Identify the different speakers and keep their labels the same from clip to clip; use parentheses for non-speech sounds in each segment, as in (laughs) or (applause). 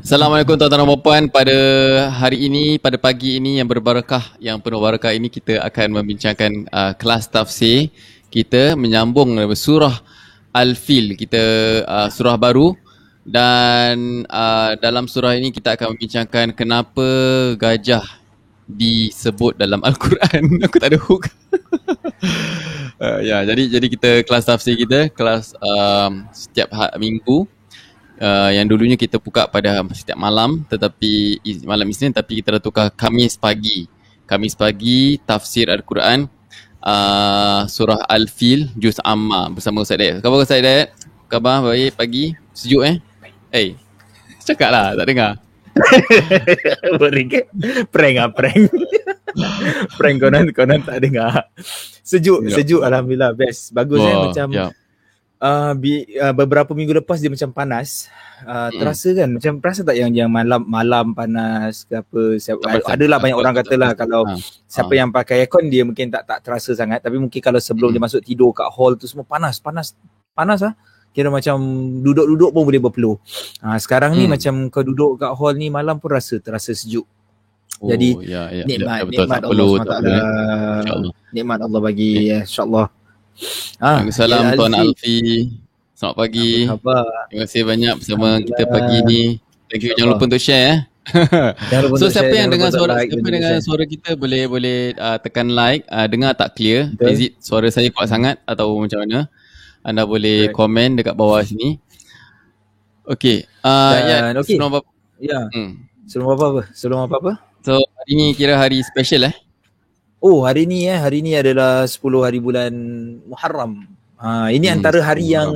Speaker 1: Assalamualaikum tuan-tuan dan puan Pada hari ini, pada pagi ini yang berbarakah, yang penuh barakah ini kita akan membincangkan uh, kelas tafsir kita menyambung surah Al-Fil, kita uh, surah baru dan uh, dalam surah ini kita akan membincangkan kenapa gajah disebut dalam (laughs) Al-Quran. Aku tak ada hook. (laughs) uh, ya, jadi jadi kita kelas tafsir kita kelas um, setiap ha- minggu uh, yang dulunya kita buka pada setiap malam tetapi malam Isnin tapi kita dah tukar Kamis pagi. Kamis pagi tafsir Al-Quran uh, surah Al-Fil juz amma bersama Ustaz Dayat. Khabar Ustaz Dayat? Khabar baik pagi? Sejuk eh? Eh, hey, cakap lah tak dengar. (laughs)
Speaker 2: Beringat Prank lah prank (laughs) Prank konon konon tak dengar Sejuk yep. sejuk Alhamdulillah best Bagus oh, eh macam yep uh, bi, uh, beberapa minggu lepas dia macam panas. Uh, terasa kan macam terasa tak yang yang malam malam panas ke apa siapa adalah banyak orang katalah kalau ha. siapa ha. yang pakai aircon dia mungkin tak tak terasa sangat tapi mungkin kalau sebelum mm. dia masuk tidur kat hall tu semua panas panas panas ah kira macam duduk-duduk pun boleh berpeluh. Ha, sekarang ni macam kau duduk kat hall ni malam pun rasa terasa sejuk. Oh, Jadi ya, ya, nikmat, ya, betul, nikmat Allah SWT. Nikmat Allah bagi ya, insyaAllah.
Speaker 1: Ah, Assalamualaikum Tuan Alfi. Selamat pagi. Apa Terima kasih banyak bersama kita pagi ni. Thank you. Jangan lupa untuk share eh. (laughs) so siapa yang dengar suara like siapa dengar suara kita boleh boleh uh, tekan like uh, dengar tak clear Betul. is it suara saya kuat sangat atau macam mana anda boleh right. komen dekat bawah sini okey uh, ya okay. sebelum apa
Speaker 2: ya hmm. sebelum apa apa sebelum apa apa
Speaker 1: so hari ni kira hari special eh
Speaker 2: Oh hari ni eh hari ni adalah 10 hari bulan Muharram. Ha ini hmm, antara hari yang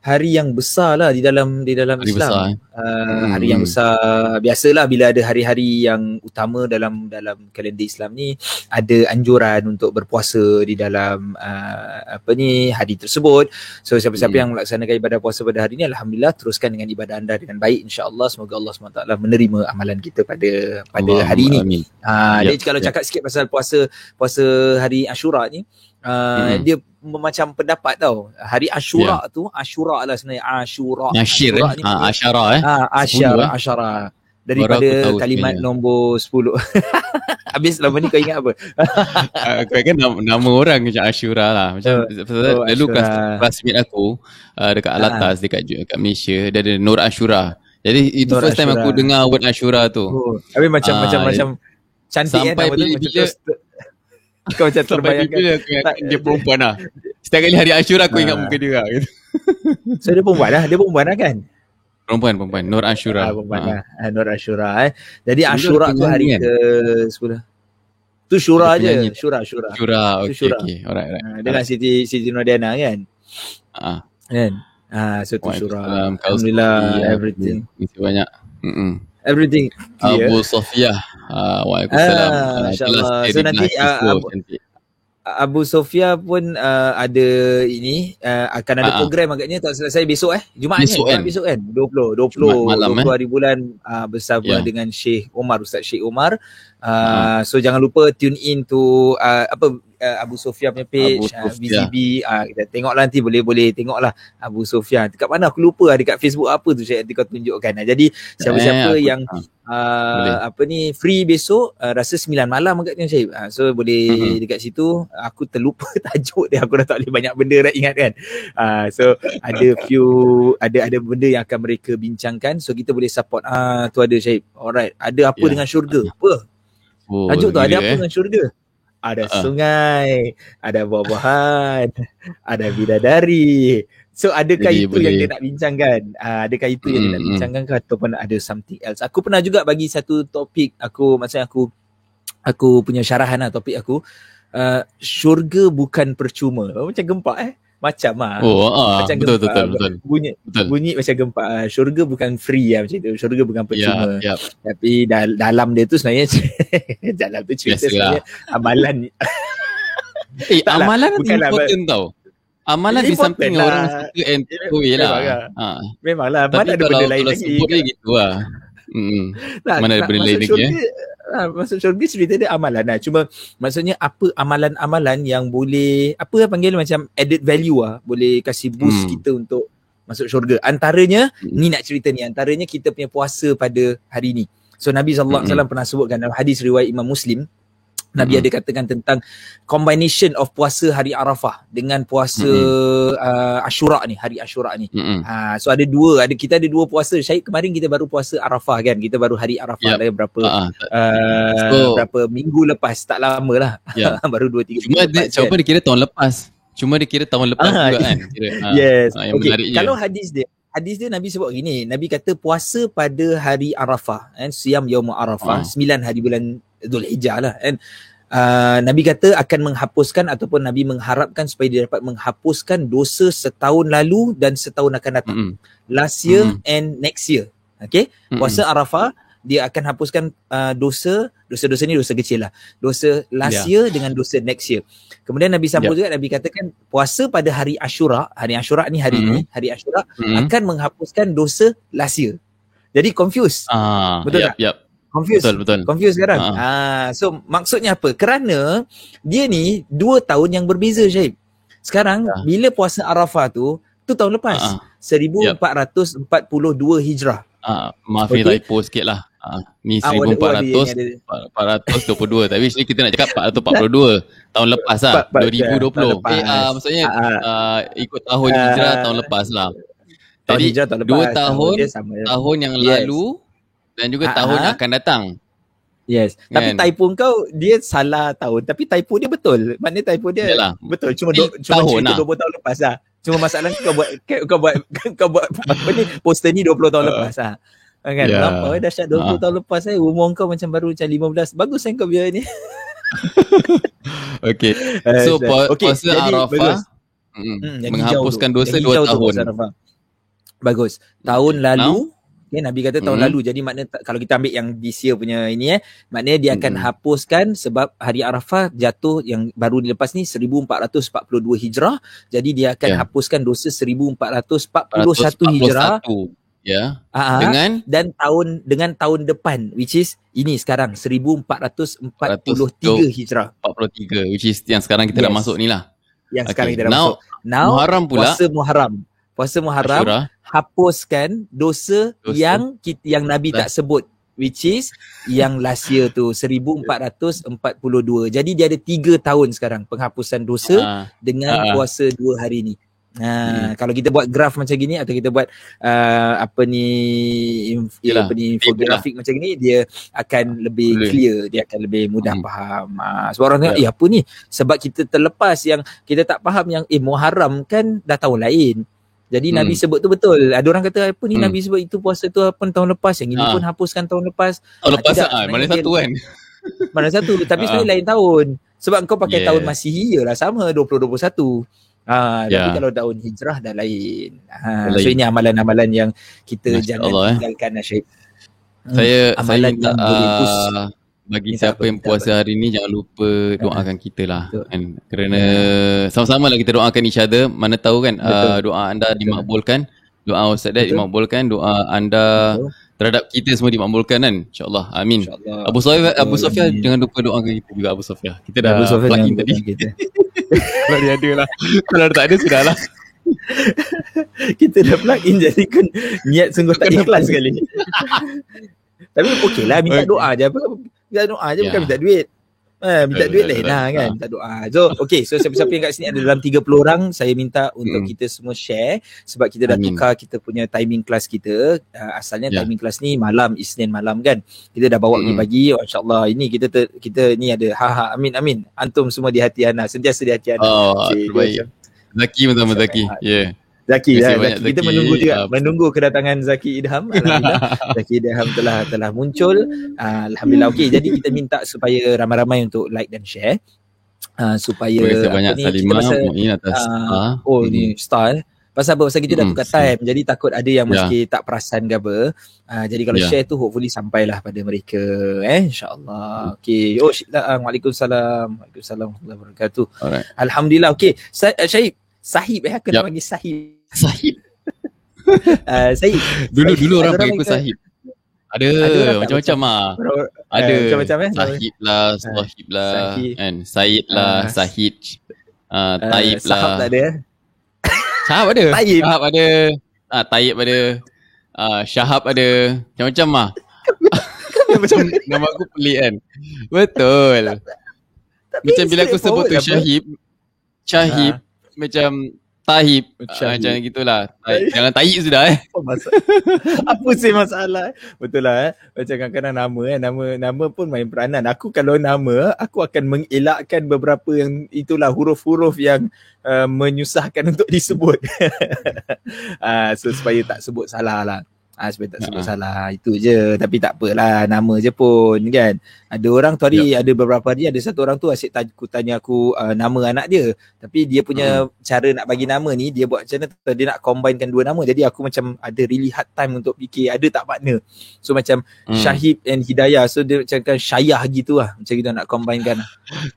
Speaker 2: hari yang besar lah di dalam di dalam hari Islam. Besar, eh? uh, hmm. Hari yang besar. Biasalah bila ada hari-hari yang utama dalam dalam kalender Islam ni ada anjuran untuk berpuasa di dalam uh, apa ni hari tersebut. So siapa-siapa hmm. yang melaksanakan ibadah puasa pada hari ni alhamdulillah teruskan dengan ibadah anda dengan baik insya-Allah semoga Allah SWT menerima amalan kita pada pada Allah hari ini. Ha uh, yep. jadi kalau cakap sikit pasal puasa puasa hari Ashura ni Uh, hmm. dia macam pendapat tau. Hari Ashura yeah. tu Ashura lah sebenarnya. Ashura.
Speaker 1: Ashir eh? ha, Ashara eh?
Speaker 2: Ha, Ashara eh? Ashara. Daripada kalimat sebenarnya. nombor 10 (laughs) habis lama ni kau ingat apa? (laughs)
Speaker 1: Aku ingat nama, nama orang macam Ashura lah. Macam oh, dulu kelas classmate aku uh, dekat Alatas ha. dekat dekat Malaysia dia ada Nur Ashura. Jadi itu Nur first Ashura. time aku dengar word Ashura tu. Oh.
Speaker 2: habis macam uh, macam macam cantik
Speaker 1: kan sampai bila, bila,
Speaker 2: kau macam terbayangkan.
Speaker 1: tak, dia perempuan lah. Setiap kali hari Ashura aku ingat ha. muka dia lah. (laughs)
Speaker 2: So dia perempuan lah? Dia perempuan lah kan?
Speaker 1: Perempuan perempuan. Nur Ashura.
Speaker 2: Ha, Perempuan ha. lah. Nur Ashura eh. Jadi Ashura tu hari kan? ke sepuluh? Tu Shura je. Shura Shura.
Speaker 1: Shura. Okay, Shura. okay. Alright, alright.
Speaker 2: Ha, Dengan Siti Siti Nodiana kan? Ha. Kan? Ha, So tu Shura. Alhamdulillah Everything.
Speaker 1: Terima banyak. Mm-mm.
Speaker 2: Everything.
Speaker 1: Abu Sofia Uh, Waalaikumsalam. Ah,
Speaker 2: InsyaAllah. So nanti uh, Abu, Abu Sofia pun uh, ada ini uh, akan ada uh, program agaknya tak selesai besok eh. Jumaat besok kan? Besok kan? 20 20 malam, 20 eh? hari bulan uh, bersama yeah. dengan Sheikh Omar Ustaz Sheikh Omar. Uh, uh. so jangan lupa tune in to uh, apa uh, Abu Sofia punya page uh, BCB uh, kita tengoklah nanti boleh boleh tengoklah Abu Sofia. Dekat mana? Aku lupa lah, dekat Facebook apa tu saya kau tunjukkan. Uh, jadi siapa-siapa eh, yang uh, apa ni free besok uh, rasa 9 malam agaknya Syed. Uh, so boleh uh-huh. dekat situ. Aku terlupa (laughs) tajuk dia. Aku dah tak boleh banyak benda nak ingat kan. Uh, so ada few ada ada benda yang akan mereka bincangkan. So kita boleh support. Ah uh, tu ada Syed. Alright. Ada apa yeah. dengan syurga? Apa? Oh, tajuk tu ada apa eh? dengan syurga ada uh. sungai, ada buah-buahan, (laughs) ada bidadari. So adakah Jadi, itu boleh. yang dia nak bincangkan? Uh, adakah itu hmm, yang dia nak bincangkan ke ataupun ada something else? Aku pernah juga bagi satu topik aku maksudnya aku aku punya syarahan lah topik aku. Uh, syurga bukan percuma. Macam gempak eh macam ah.
Speaker 1: Oh, ah, macam betul, gempa, betul, betul,
Speaker 2: Bunyi, betul. bunyi macam gempa. Uh, syurga bukan free lah macam tu. Syurga bukan percuma. Yeah, yeah. Tapi dal- dalam dia tu sebenarnya, (laughs) dalam tu cerita sebenarnya amalan. (laughs)
Speaker 1: eh, tak amalan lah, important tau. Amalan di samping lah. orang suka and way lah.
Speaker 2: Memang Ha. Memanglah. Mana ada benda lain lagi.
Speaker 1: Tapi kalau sebut gitu lah. Hmm. Mana ada benda lain lagi eh
Speaker 2: ha, masuk syurga cerita dia amalan lah. Cuma maksudnya apa amalan-amalan yang boleh apa yang panggil macam added value lah. Boleh kasih boost hmm. kita untuk masuk syurga. Antaranya hmm. ni nak cerita ni antaranya kita punya puasa pada hari ni. So Nabi sallallahu alaihi wasallam hmm. pernah sebutkan dalam hadis riwayat Imam Muslim Nabi mm-hmm. ada katakan tentang combination of puasa hari Arafah dengan puasa mm-hmm. uh, Ashura ni, hari Ashura ni. Mm-hmm. Uh, so ada dua, ada kita ada dua puasa. Syahid kemarin kita baru puasa Arafah kan. Kita baru hari Arafah yep. lah berapa uh-huh. uh, so, berapa minggu lepas, tak lama lah. Yeah. (laughs) baru dua tiga
Speaker 1: Cuma dia, kan. dia kira tahun lepas. Cuma dia kira tahun lepas uh, juga (laughs) kan. Kira,
Speaker 2: yes. Uh, okay. Kalau hadis dia hadis dia Nabi sebut gini, Nabi kata puasa pada hari Arafah, kan, siam yaum Arafah, sembilan hari bulan Dhul Hijjah lah kan. Uh, Nabi kata akan menghapuskan ataupun Nabi mengharapkan supaya dia dapat menghapuskan dosa setahun lalu dan setahun akan datang. Mm-hmm. Last year mm-hmm. and next year. Okay. Mm-hmm. Puasa Arafah dia akan hapuskan uh, dosa, dosa-dosa ni dosa kecil lah. Dosa last yeah. year dengan dosa next year. Kemudian Nabi sambung yeah. juga, Nabi katakan puasa pada hari Ashura, hari Ashura ni hari mm-hmm. ni, hari Ashura mm-hmm. akan menghapuskan dosa last year. Jadi confused. Ah, Betul yep, tak? Yep. Confused. Betul, betul. Confused sekarang. Uh-huh. Ah, so maksudnya apa? Kerana dia ni dua tahun yang berbeza Syahib. Sekarang uh. bila puasa Arafah tu, tu tahun lepas. Uh-huh. 1442 yep. Hijrah.
Speaker 1: Ah, uh, maaf okay. typo sikit lah. Uh, ni 1400 422 tapi sini kita nak cakap 442 tahun lepas lah 2020 lepas. eh, uh, maksudnya uh, uh, ikut tahun uh, hijrah tahun lepas lah jadi tahun dua tahun tahun, tahun yang yes. lalu dan juga Ha-ha. tahun yang akan datang.
Speaker 2: Yes. Kan? Tapi typo kau dia salah tahun tapi typo dia betul. Maknanya typo dia Yalah. betul. Cuma do, cuma tahun cerita lah. 20 tahun lepas lah. Cuma masalah kau buat kau buat (laughs) kau buat apa ni poster ni 20 tahun uh. lepas lah. Kan? Yeah. Lama eh dahsyat 20 uh. tahun lepas eh umur kau macam baru macam 15. Bagus kan kau biar ni. (laughs)
Speaker 1: okay. So uh, okay. puasa Arafah mm, hmm, menghapuskan dosa 2 tahun.
Speaker 2: Bagus. Tahun okay. lalu? Okay, Nabi kata tahun mm-hmm. lalu. Jadi maknanya kalau kita ambil yang this year punya ini eh, maknanya dia akan mm-hmm. hapuskan sebab hari Arafah jatuh yang baru dilepas ni 1442 Hijrah. Jadi dia akan yeah. hapuskan dosa 1441 Hijrah.
Speaker 1: Ya.
Speaker 2: Yeah. Uh-huh. Dengan dan tahun dengan tahun depan which is ini sekarang 1443 Hijrah.
Speaker 1: 43 which is yang sekarang kita yes. dah masuk ni lah.
Speaker 2: Yang okay. sekarang kita dah Now, masuk. Now Muharram pula. Puasa Muharram. Puasa Muharram. Ashura hapuskan dosa, dosa. yang kita, yang Nabi tak sebut which is yang last year tu (laughs) 1442. Jadi dia ada tiga tahun sekarang penghapusan dosa uh, dengan uh, puasa dua hari ni. Ha, hmm. kalau kita buat graf macam gini atau kita buat uh, apa ni inf- Yalah, apa ni infografik macam gini dia akan lebih Boleh. clear dia akan lebih mudah hmm. faham ha, sebab orang tengok yeah. eh apa ni sebab kita terlepas yang kita tak faham yang eh Muharram kan dah tahun lain jadi hmm. Nabi sebut tu betul. Ada orang kata apa ni hmm. Nabi sebut itu puasa tu apa tahun lepas yang ini ha. pun hapuskan tahun lepas.
Speaker 1: Tahun lepas ah, ah mana satu kan? (laughs)
Speaker 2: Mana satu tapi sebenarnya lain tahun. Sebab kau pakai yeah. tahun Masihi lah sama 2021. Ha, yeah. tapi kalau tahun hijrah dah lain. Ha, so ini amalan-amalan yang kita Masya jangan Allah, eh. tinggalkan eh. Syed.
Speaker 1: Saya hmm, amalan saya minta, yang boleh push. Bagi siapa yang puasa hari ni jangan lupa doakan kita lah kan? Kerana ya. sama-sama lah kita doakan each other. Mana tahu kan uh, doa anda Betul. dimakbulkan. Doa ustaz dia dimakbulkan. Doa anda Betul. terhadap kita semua dimakbulkan kan? Insyaallah. Amin. Insya Abu Sofia Abu Sofia jangan lupa doakan kita juga Abu Sofia. Kita dah Abu Sofia plug in tadi. kalau (laughs) dia ada lah. Kalau tak ada sudah lah. (laughs)
Speaker 2: Kita dah plug in jadi kan niat sungguh tak ikhlas sekali. (laughs) Tapi okey lah minta okay. doa je. Apa minta doa je yeah. bukan minta duit. Eh, minta duit lain lah kan, minta doa. So, okay. So, siapa-siapa yang kat sini ada dalam 30 orang, saya minta untuk mm. kita semua share sebab kita dah Amin. tukar kita punya timing kelas kita. Uh, asalnya yeah. timing kelas ni malam, Isnin malam kan. Kita dah bawa mm. pagi, oh, insyaAllah. Ini kita ter, kita ni ada, ha, ha, amin, amin. Antum semua di hati Ana, sentiasa di hati Ana.
Speaker 1: Oh, okay, terbaik. Zaki betul-betul Zaki. Yeah.
Speaker 2: Zaki, ya, Zaki. kita Zaki. menunggu juga uh, menunggu kedatangan Zaki Idham (laughs) alhamdulillah Zaki Idham telah telah muncul uh, alhamdulillah okey jadi kita minta supaya ramai-ramai untuk like dan share uh, supaya
Speaker 1: banyak ni Salimah pasal, ini atas
Speaker 2: uh, oh hmm. ni star eh. pasal apa pasal kita hmm. dah tukar time jadi takut ada yang yeah. mesti tak perasan ke apa uh, jadi kalau yeah. share tu hopefully sampailah pada mereka eh insyaallah hmm. okey oh uh, waalaikumsalam waalaikumsalam warahmatullahi wabarakatuh alhamdulillah okey Syahid Sahib eh aku yep. nak panggil Sahib
Speaker 1: Sahib. (laughs)
Speaker 2: uh, Sahib.
Speaker 1: Dulu dulu orang panggil aku Sahib. Ada, macam-macam ah. Ada uh, macam-macam eh. Sahib lah, ah, Sahib lah, kan. Said lah, uh, Sahid. Uh, Taib uh, lah. Sahab
Speaker 2: tak ada.
Speaker 1: Sahab ada. Taib. Sahab ada. ah, Tayyip ada uh, Syahab ada Macam-macam lah Macam (laughs) nama aku pelik kan Betul Tapi Macam bila aku sebut tu Syahib Syahib ha. Macam Tahib uh, Macam gitulah. Tahib. Jangan Tahib sudah eh.
Speaker 2: Apa (laughs) sih masalah Betul lah eh. Macam kadang-kadang nama eh. Nama nama pun main peranan. Aku kalau nama Aku akan mengelakkan beberapa yang Itulah huruf-huruf yang uh, Menyusahkan untuk (laughs) disebut. Uh, (laughs) So supaya tak sebut salah lah Ah supaya tak sebut uh-huh. salah itu je tapi tak apalah nama je pun kan. Ada orang tu hari yep. ada beberapa hari ada satu orang tu asyik tanya aku tanya aku uh, nama anak dia tapi dia punya uh-huh. cara nak bagi nama ni dia buat macam mana dia nak combinekan dua nama jadi aku macam ada really hard time untuk fikir ada tak partner. So macam uh-huh. Syahib and Hidayah so dia macam kan Syayah gitu lah macam kita nak combinekan.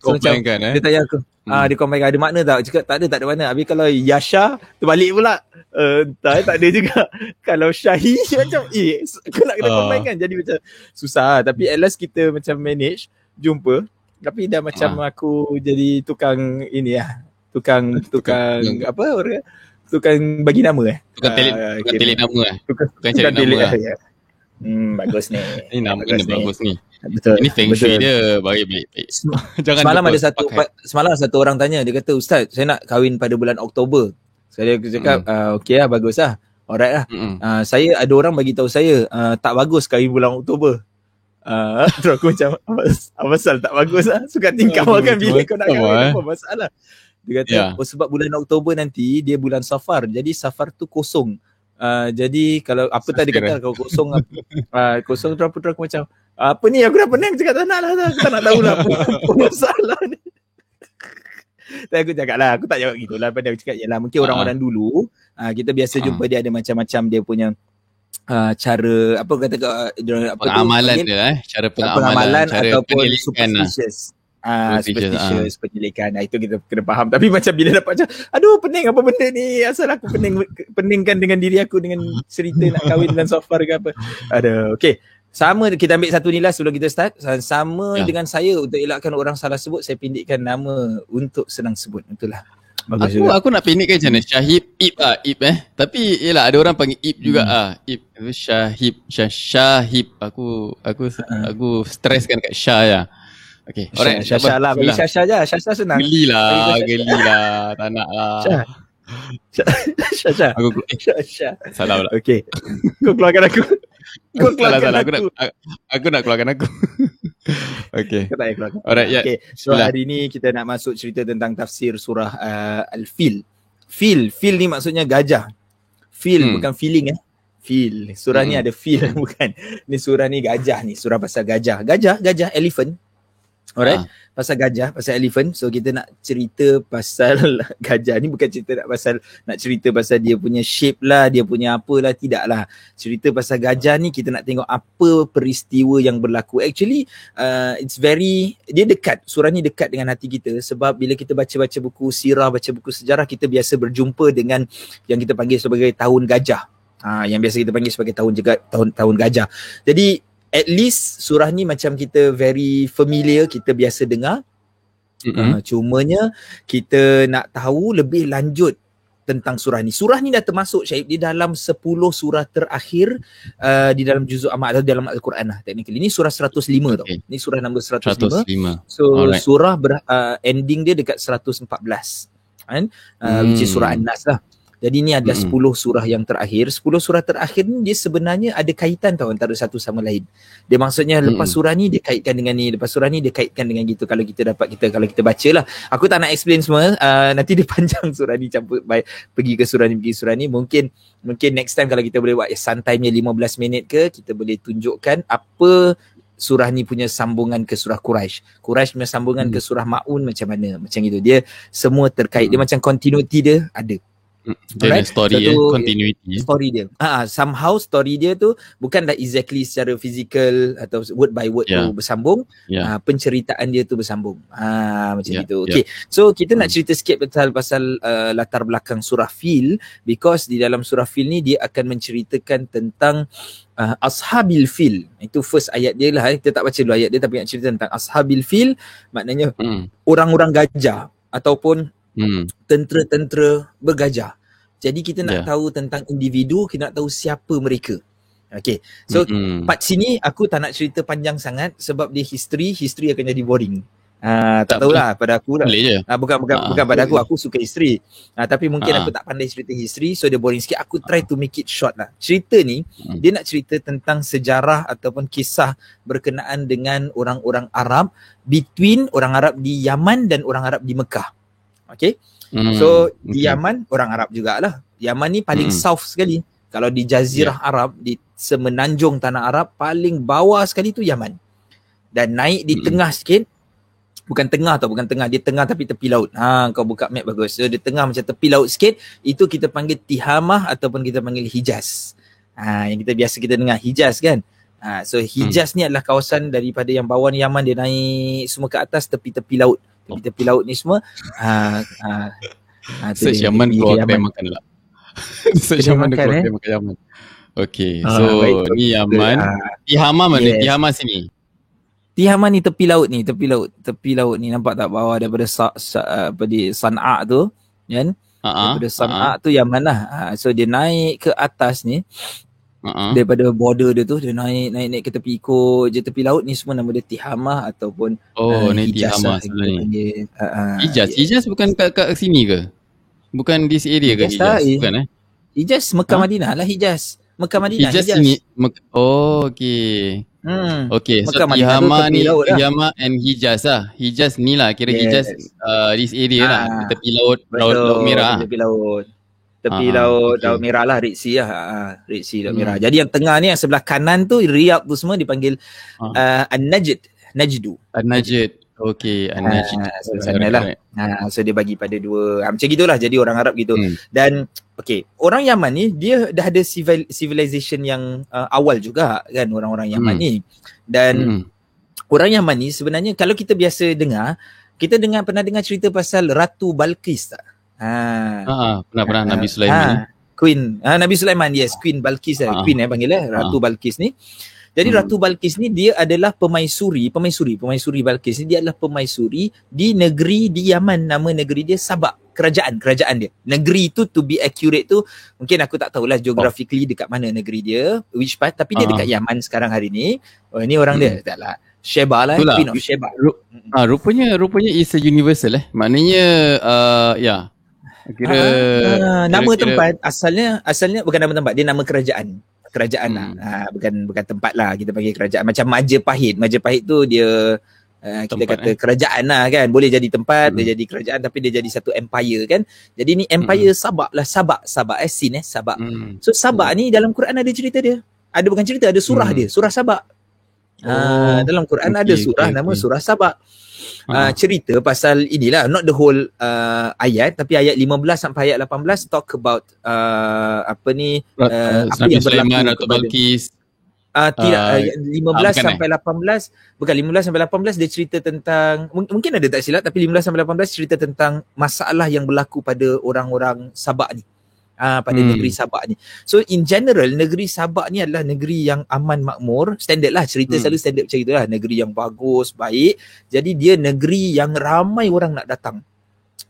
Speaker 2: So
Speaker 1: combine macam eh?
Speaker 2: dia tanya aku Hmm. Ah dia komen ada makna tak? Cakap tak ada tak ada makna. Habis kalau Yasha terbalik pula. Uh, tak, tak ada juga. (laughs) kalau Syahi (laughs) macam eh aku nak kena uh. combine kan. Jadi macam susah tapi at last kita macam manage jumpa. Tapi dah macam uh. aku jadi tukang ini lah. Tukang tukang, tukang apa orang tukang bagi nama eh.
Speaker 1: Tukang telik uh, tukang telik nama eh. Tukang, tukang, tukang cari nama. Lah. (laughs) Ya.
Speaker 2: Hmm bagus ni. (laughs)
Speaker 1: Ini nama bagus ni. bagus ni. Betul. Ini feng shui dia baik baik. baik. (laughs)
Speaker 2: Jangan semalam ada satu pakai. semalam satu orang tanya dia kata ustaz saya nak kahwin pada bulan Oktober. Saya cakap mm. uh, okey lah bagus lah. Alright lah. Uh, saya ada orang bagi tahu saya uh, tak bagus kahwin bulan Oktober. Uh, (laughs) terus aku macam apa pasal tak bagus lah. Suka tingkap oh, kan bila kau nak kahwin apa masalah. Dia kata yeah. oh, sebab bulan Oktober nanti dia bulan Safar. Jadi Safar tu kosong. Uh, jadi kalau apa tadi kata kalau kosong uh, (laughs) kosong terus aku macam apa ni? Aku dah pening. Cakap tak nak lah aku tak nak tahu lah apa, apa (laughs) masalah ni. (laughs) Tapi aku cakap lah aku tak jawab gitu lah pada aku cakap yalah mungkin uh orang-orang dulu uh, kita biasa uh jumpa dia ada macam-macam dia punya uh, cara apa kata
Speaker 1: uh, apa pengamalan tu, dia eh? Cara pengamalan,
Speaker 2: pengamalan cara ataupun lah. Ah, uh, superstitious, uh. penyelidikan. Nah, itu kita kena faham. Tapi (laughs) macam bila dapat macam, aduh pening apa benda ni. Asal aku pening, peningkan dengan diri aku dengan cerita nak kahwin dengan software ke apa. Aduh, okay sama kita ambil satu nilai sebelum kita start sama ya. dengan saya untuk elakkan orang salah sebut saya pindikkan nama untuk senang sebut itulah
Speaker 1: Bagus aku juga. aku nak pindikkan macam mana Syahib Ib ah Ib eh tapi yalah ada orang panggil Ib juga hmm. ah Ib Syahib Syah, Syahib aku aku uh. aku stresskan kat Syah ya Okay,
Speaker 2: alright. Syah, Syah, lah. Bagi Syah, Syah je. Syah, Syah senang.
Speaker 1: Geli lah. Geli lah. Tak nak lah. (laughs) Syah.
Speaker 2: Syah. (laughs) Aku, eh. Syah, Syah.
Speaker 1: Salah pula.
Speaker 2: Okay. Kau keluarkan aku. (laughs)
Speaker 1: Kau keluarkan salah, aku. Aku nak, aku nak keluarkan aku. okay.
Speaker 2: Kau tak payah keluarkan. Alright, ya. Okay. So Bila. hari ni kita nak masuk cerita tentang tafsir surah uh, Al-Fil. Fil. Fil ni maksudnya gajah. Fil hmm. bukan feeling eh. Fil. Surah hmm. ni ada fil bukan. Ni surah ni gajah ni. Surah pasal gajah. Gajah, gajah, elephant. Alright. Ha pasal gajah, pasal elephant. So kita nak cerita pasal (laughs) gajah ni bukan cerita nak pasal nak cerita pasal dia punya shape lah, dia punya apa lah, tidak lah. Cerita pasal gajah ni kita nak tengok apa peristiwa yang berlaku. Actually uh, it's very dia dekat, surah ni dekat dengan hati kita sebab bila kita baca-baca buku sirah, baca buku sejarah kita biasa berjumpa dengan yang kita panggil sebagai tahun gajah. Ha, yang biasa kita panggil sebagai tahun juga tahun tahun gajah. Jadi at least surah ni macam kita very familiar, kita biasa dengar. Mm-hmm. Uh, cumanya kita nak tahu lebih lanjut tentang surah ni. Surah ni dah termasuk Syaib di dalam 10 surah terakhir uh, di dalam juzuk amat atau dalam Al-Quran lah technically. Ini surah 105 okay. tau. Ini surah nombor 105. 105. So Alright. surah ber, uh, ending dia dekat 114. Kan? Uh, hmm. Which is surah An-Nas lah. Jadi ni ada mm-hmm. 10 surah yang terakhir. 10 surah terakhir ni dia sebenarnya ada kaitan tau antara satu sama lain. Dia maksudnya lepas mm-hmm. surah ni dia kaitkan dengan ni, lepas surah ni dia kaitkan dengan gitu kalau kita dapat kita kalau kita baca lah. Aku tak nak explain semua. Uh, nanti dia (laughs) panjang surah ni campur baik pergi ke surah ni pergi surah ni. Mungkin mungkin next time kalau kita boleh buat santai-nya 15 minit ke kita boleh tunjukkan apa surah ni punya sambungan ke surah Quraisy. Quraisy punya sambungan hmm. ke surah Maun macam mana? Macam itu. Dia semua terkait. Dia hmm. macam continuity dia ada.
Speaker 1: Dia right? story so, eh, continuity.
Speaker 2: Story dia. Ah, uh, somehow story dia tu bukan dah exactly secara physical atau word by word yeah. tu bersambung. Yeah. Uh, penceritaan dia tu bersambung. Ah, macam yeah. itu. Okay. Yeah. So kita nak hmm. cerita sikit pasal pasal uh, latar belakang surah Fil because di dalam surah Fil ni dia akan menceritakan tentang uh, ashabil fil. Itu first ayat dia lah. Eh. Kita tak baca dulu ayat dia tapi nak cerita tentang ashabil fil maknanya mm. orang-orang gajah ataupun hmm. tentera-tentera bergajah. Jadi kita nak yeah. tahu tentang individu, kita nak tahu siapa mereka. Okay, so mm-hmm. part sini aku tak nak cerita panjang sangat sebab dia history, history akan jadi boring. Uh, tak, tak tahulah pada aku lah. Boleh je. Uh, bukan bukan uh, bukan pada aku, aku suka history. Uh, tapi mungkin uh. aku tak pandai cerita history so dia boring sikit. Aku try to make it short lah. Cerita ni, uh. dia nak cerita tentang sejarah ataupun kisah berkenaan dengan orang-orang Arab between orang Arab di Yaman dan orang Arab di Mekah. Okay. Mm. So di Yaman, orang Arab jugalah. Yaman ni paling mm. south sekali. Kalau di Jazirah yeah. Arab, di semenanjung tanah Arab, paling bawah sekali tu Yaman. Dan naik di mm. tengah sikit, bukan tengah tau bukan tengah dia tengah tapi tepi laut ha kau buka map bagus so dia tengah macam tepi laut sikit itu kita panggil Tihamah ataupun kita panggil Hijaz ha yang kita biasa kita dengar Hijaz kan ha so Hijaz hmm. ni adalah kawasan daripada yang bawah ni Yaman dia naik semua ke atas tepi-tepi laut tepi-tepi laut ni semua ha ha
Speaker 1: ha tu Search Yaman kau akan makan lah (laughs) Search Yaman kau akan makan Yaman Okay, so uh, ni Yaman. Uh, Tihamah mana? Yes. Tihamah sini.
Speaker 2: Tihaman ni tepi laut ni, tepi laut, tepi laut ni nampak tak bawah daripada sa, sa, apa di Sanaa tu, kan? Uh-huh. Daripada Sanaa uh-huh. tu yang mana? Ha, so dia naik ke atas ni. Uh-huh. Daripada border dia tu dia naik naik naik ke tepi ikut je tepi laut ni semua nama dia Tihamah ataupun
Speaker 1: Oh uh, ni Tihamah lah, sebenarnya. Uh-huh. Hijaz, Hijaz bukan kat, kat sini ke? Bukan di area ke Hijaz? Eh. Bukan eh?
Speaker 2: Hijaz Mekah huh? Madinah lah Hijaz. Mekah Madinah
Speaker 1: Hijaz. Hijaz. Ini, Mek- oh okey. Hmm. Okay, so Tihama ni Tihama lah. and Hijaz lah. Hijaz ni lah, kira yes. Hijaz uh, this area lah. Ah, tepi laut, laut, laut merah.
Speaker 2: Tepi laut. Tepi ah, laut, okay. laut merah lah, Red Sea lah. Ah, Red Sea, laut hmm. merah. Jadi yang tengah ni, yang sebelah kanan tu, Riyadh tu semua dipanggil uh, An-Najd. Najdu.
Speaker 1: An-Najd.
Speaker 2: So, sana lah. Ah, so dia bagi pada dua. Ah, macam gitulah, jadi orang Arab gitu. Hmm. Dan Okay, orang Yaman ni dia dah ada civil, civilization yang uh, awal juga kan orang-orang Yaman hmm. ni. Dan hmm. orang Yaman ni sebenarnya kalau kita biasa dengar, kita dengar pernah dengar cerita pasal Ratu Balkis tak?
Speaker 1: Ha. Ha, pernah pernah ha. Nabi Sulaiman. Ha.
Speaker 2: Queen, ha, Nabi Sulaiman yes, Queen Balkis ha. Queen eh panggil eh, Ratu ha. Balkis ni. Jadi hmm. Ratu Balkis ni dia adalah pemaisuri, pemaisuri, pemaisuri Balkis ni dia adalah pemaisuri di negeri di Yaman nama negeri dia Sabak kerajaan kerajaan dia negeri tu to be accurate tu mungkin aku tak tahulah geographically dekat mana negeri dia which part tapi dia uh dekat Yaman sekarang hari ni oh ini orang hmm. dia taklah Sheba lah Itulah. Queen of Sheba
Speaker 1: Ru- ah, rupanya rupanya is a universal eh maknanya uh, ya yeah.
Speaker 2: Kira, uh, nama kira, tempat asalnya asalnya bukan nama tempat dia nama kerajaan kerajaan lah. hmm. lah ha, bukan bukan tempat lah kita panggil kerajaan macam Majapahit Majapahit tu dia Uh, kita kata eh. kerajaan lah kan boleh jadi tempat hmm. dia jadi kerajaan tapi dia jadi satu empire kan jadi ni empire hmm. Sabak lah Sabak Sabak eh sin eh Sabak hmm. so Sabak hmm. ni dalam Quran ada cerita dia ada bukan cerita ada surah hmm. dia surah Sabak oh. uh, dalam Quran okay, ada surah okay, nama okay. surah Sabak uh, cerita pasal inilah not the whole uh, ayat tapi ayat 15 sampai ayat 18 talk about uh, apa ni
Speaker 1: uh, apa yang berlaku atau Balkis
Speaker 2: Uh, tidak uh, 15 uh, sampai eh? 18 bukan 15 sampai 18 dia cerita tentang mungkin ada tak silap tapi 15 sampai 18 cerita tentang masalah yang berlaku pada orang-orang Sabak ni uh, pada hmm. negeri Sabak ni so in general negeri Sabak ni adalah negeri yang aman makmur standard lah cerita hmm. selalu standard macam itulah negeri yang bagus baik jadi dia negeri yang ramai orang nak datang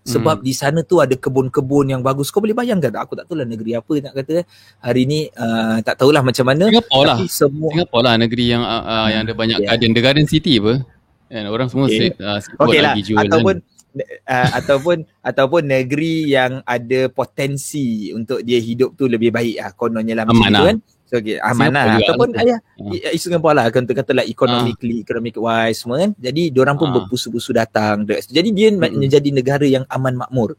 Speaker 2: sebab hmm. di sana tu ada kebun-kebun yang bagus. Kau boleh bayangkan tak? Aku tak tahu lah negeri apa nak kata. Hari ni uh, tak tahulah macam mana.
Speaker 1: Singapore lah. Semua... Singapore lah negeri yang uh, uh, yang ada banyak yeah. garden. The Garden City apa? And orang semua okay. set, uh,
Speaker 2: okay lah. lagi jual. Uh, ataupun (laughs) ataupun negeri yang ada potensi untuk dia hidup tu lebih baik lah. Kononnya lah macam tu kan. So, okay, aman lah. Ataupun ayah, uh. isu Singapore lah. Kata, kata lah economically, uh. economic wise semua kan. Jadi, orang pun uh. berpusu-pusu datang. Jadi, dia hmm. menjadi negara yang aman makmur.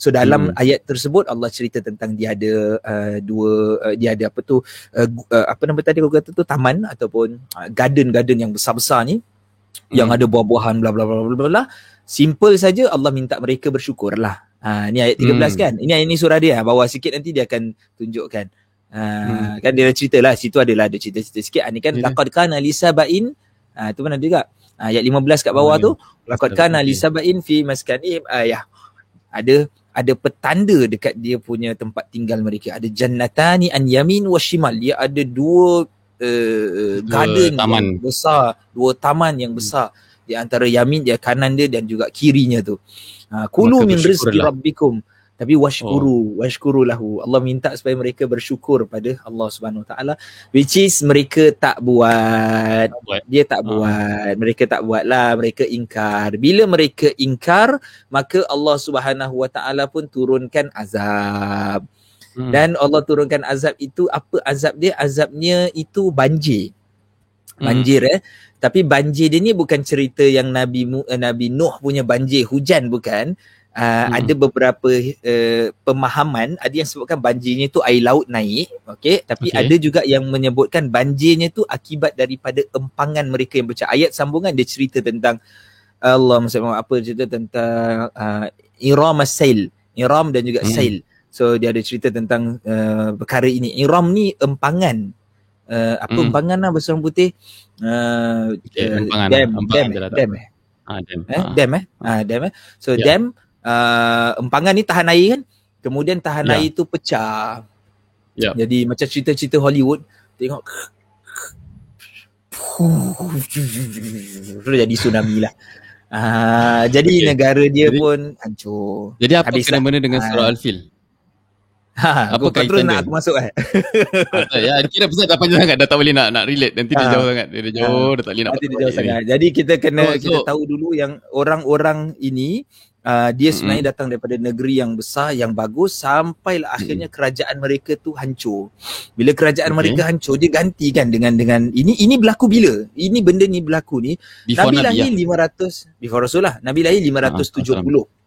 Speaker 2: So dalam hmm. ayat tersebut Allah cerita tentang dia ada uh, dua uh, dia ada apa tu uh, uh, apa nama tadi aku kata tu taman ataupun uh, garden-garden yang besar-besar ni hmm. yang ada buah-buahan bla bla bla bla bla. Simple saja Allah minta mereka bersyukur lah. Ha, ni ayat 13 hmm. kan. Ini ayat ni surah dia. Bawah sikit nanti dia akan tunjukkan. Ha, hmm. kan dia cerita lah situ adalah ada cerita-cerita sikit ha, ni kan yeah. laqad kana li sabain ha, tu mana juga ha, ayat 15 kat bawah oh, tu laqad kana li sabain fi maskani uh, ya ada ada petanda dekat dia punya tempat tinggal mereka ada jannatani an yamin wa shimal dia ada dua uh, garden taman. yang besar dua taman yang hmm. Di antara yamin dia kanan dia dan juga kirinya tu ha, kulu min rizqi rabbikum tapi washkuru oh. washkuru lahu Allah minta supaya mereka bersyukur pada Allah Subhanahu taala which is mereka tak buat. buat dia tak uh. buat mereka tak buatlah mereka ingkar bila mereka ingkar maka Allah Subhanahu wa taala pun turunkan azab hmm. dan Allah turunkan azab itu apa azab dia azabnya itu banjir. Banjir hmm. eh. Tapi banjir dia ni bukan cerita yang Nabi uh, Nabi Nuh punya banjir hujan bukan. Uh, hmm. ada beberapa uh, pemahaman. Ada yang sebutkan banjirnya tu air laut naik okey? Tapi okay. ada juga yang menyebutkan banjirnya tu akibat daripada empangan mereka yang baca ayat sambungan. Dia cerita tentang Allah maksudnya apa cerita tentang uh, iram sail iram dan juga hmm. sail. So dia ada cerita tentang uh, perkara ini. Iram ni empangan uh, apa hmm. empangan lah bahasa orang putih uh, okay, uh, dam dam dam eh Ah, dam. Eh, ah. dam eh. Ah, dam eh. So yeah. dam uh, empangan ni tahan air kan kemudian tahan yeah. air tu pecah yeah. jadi macam cerita-cerita Hollywood tengok jadi tsunami lah uh, jadi okay. negara dia jadi, pun hancur
Speaker 1: jadi apa kena benda dengan surah Al-Fil
Speaker 2: Ha, apa kau terus nak aku masuk eh? (laughs)
Speaker 1: ha, ya, kira pasal dah panjang sangat dah tak boleh nak nak relate nanti dia ha. jauh sangat. Dia, dia jauh ha. dah tak boleh nak.
Speaker 2: Nanti dia jauh sangat. Jadi kita kena so, kita so, tahu dulu yang orang-orang ini uh, dia sebenarnya mm-hmm. datang daripada negeri yang besar yang bagus sampailah mm-hmm. akhirnya kerajaan mereka tu hancur. Bila kerajaan okay. mereka hancur dia ganti kan dengan dengan ini ini berlaku bila? Ini benda ni berlaku ni before Nabi, Nabi lahir ya? 500 before Rasul lah. Nabi lahir 570.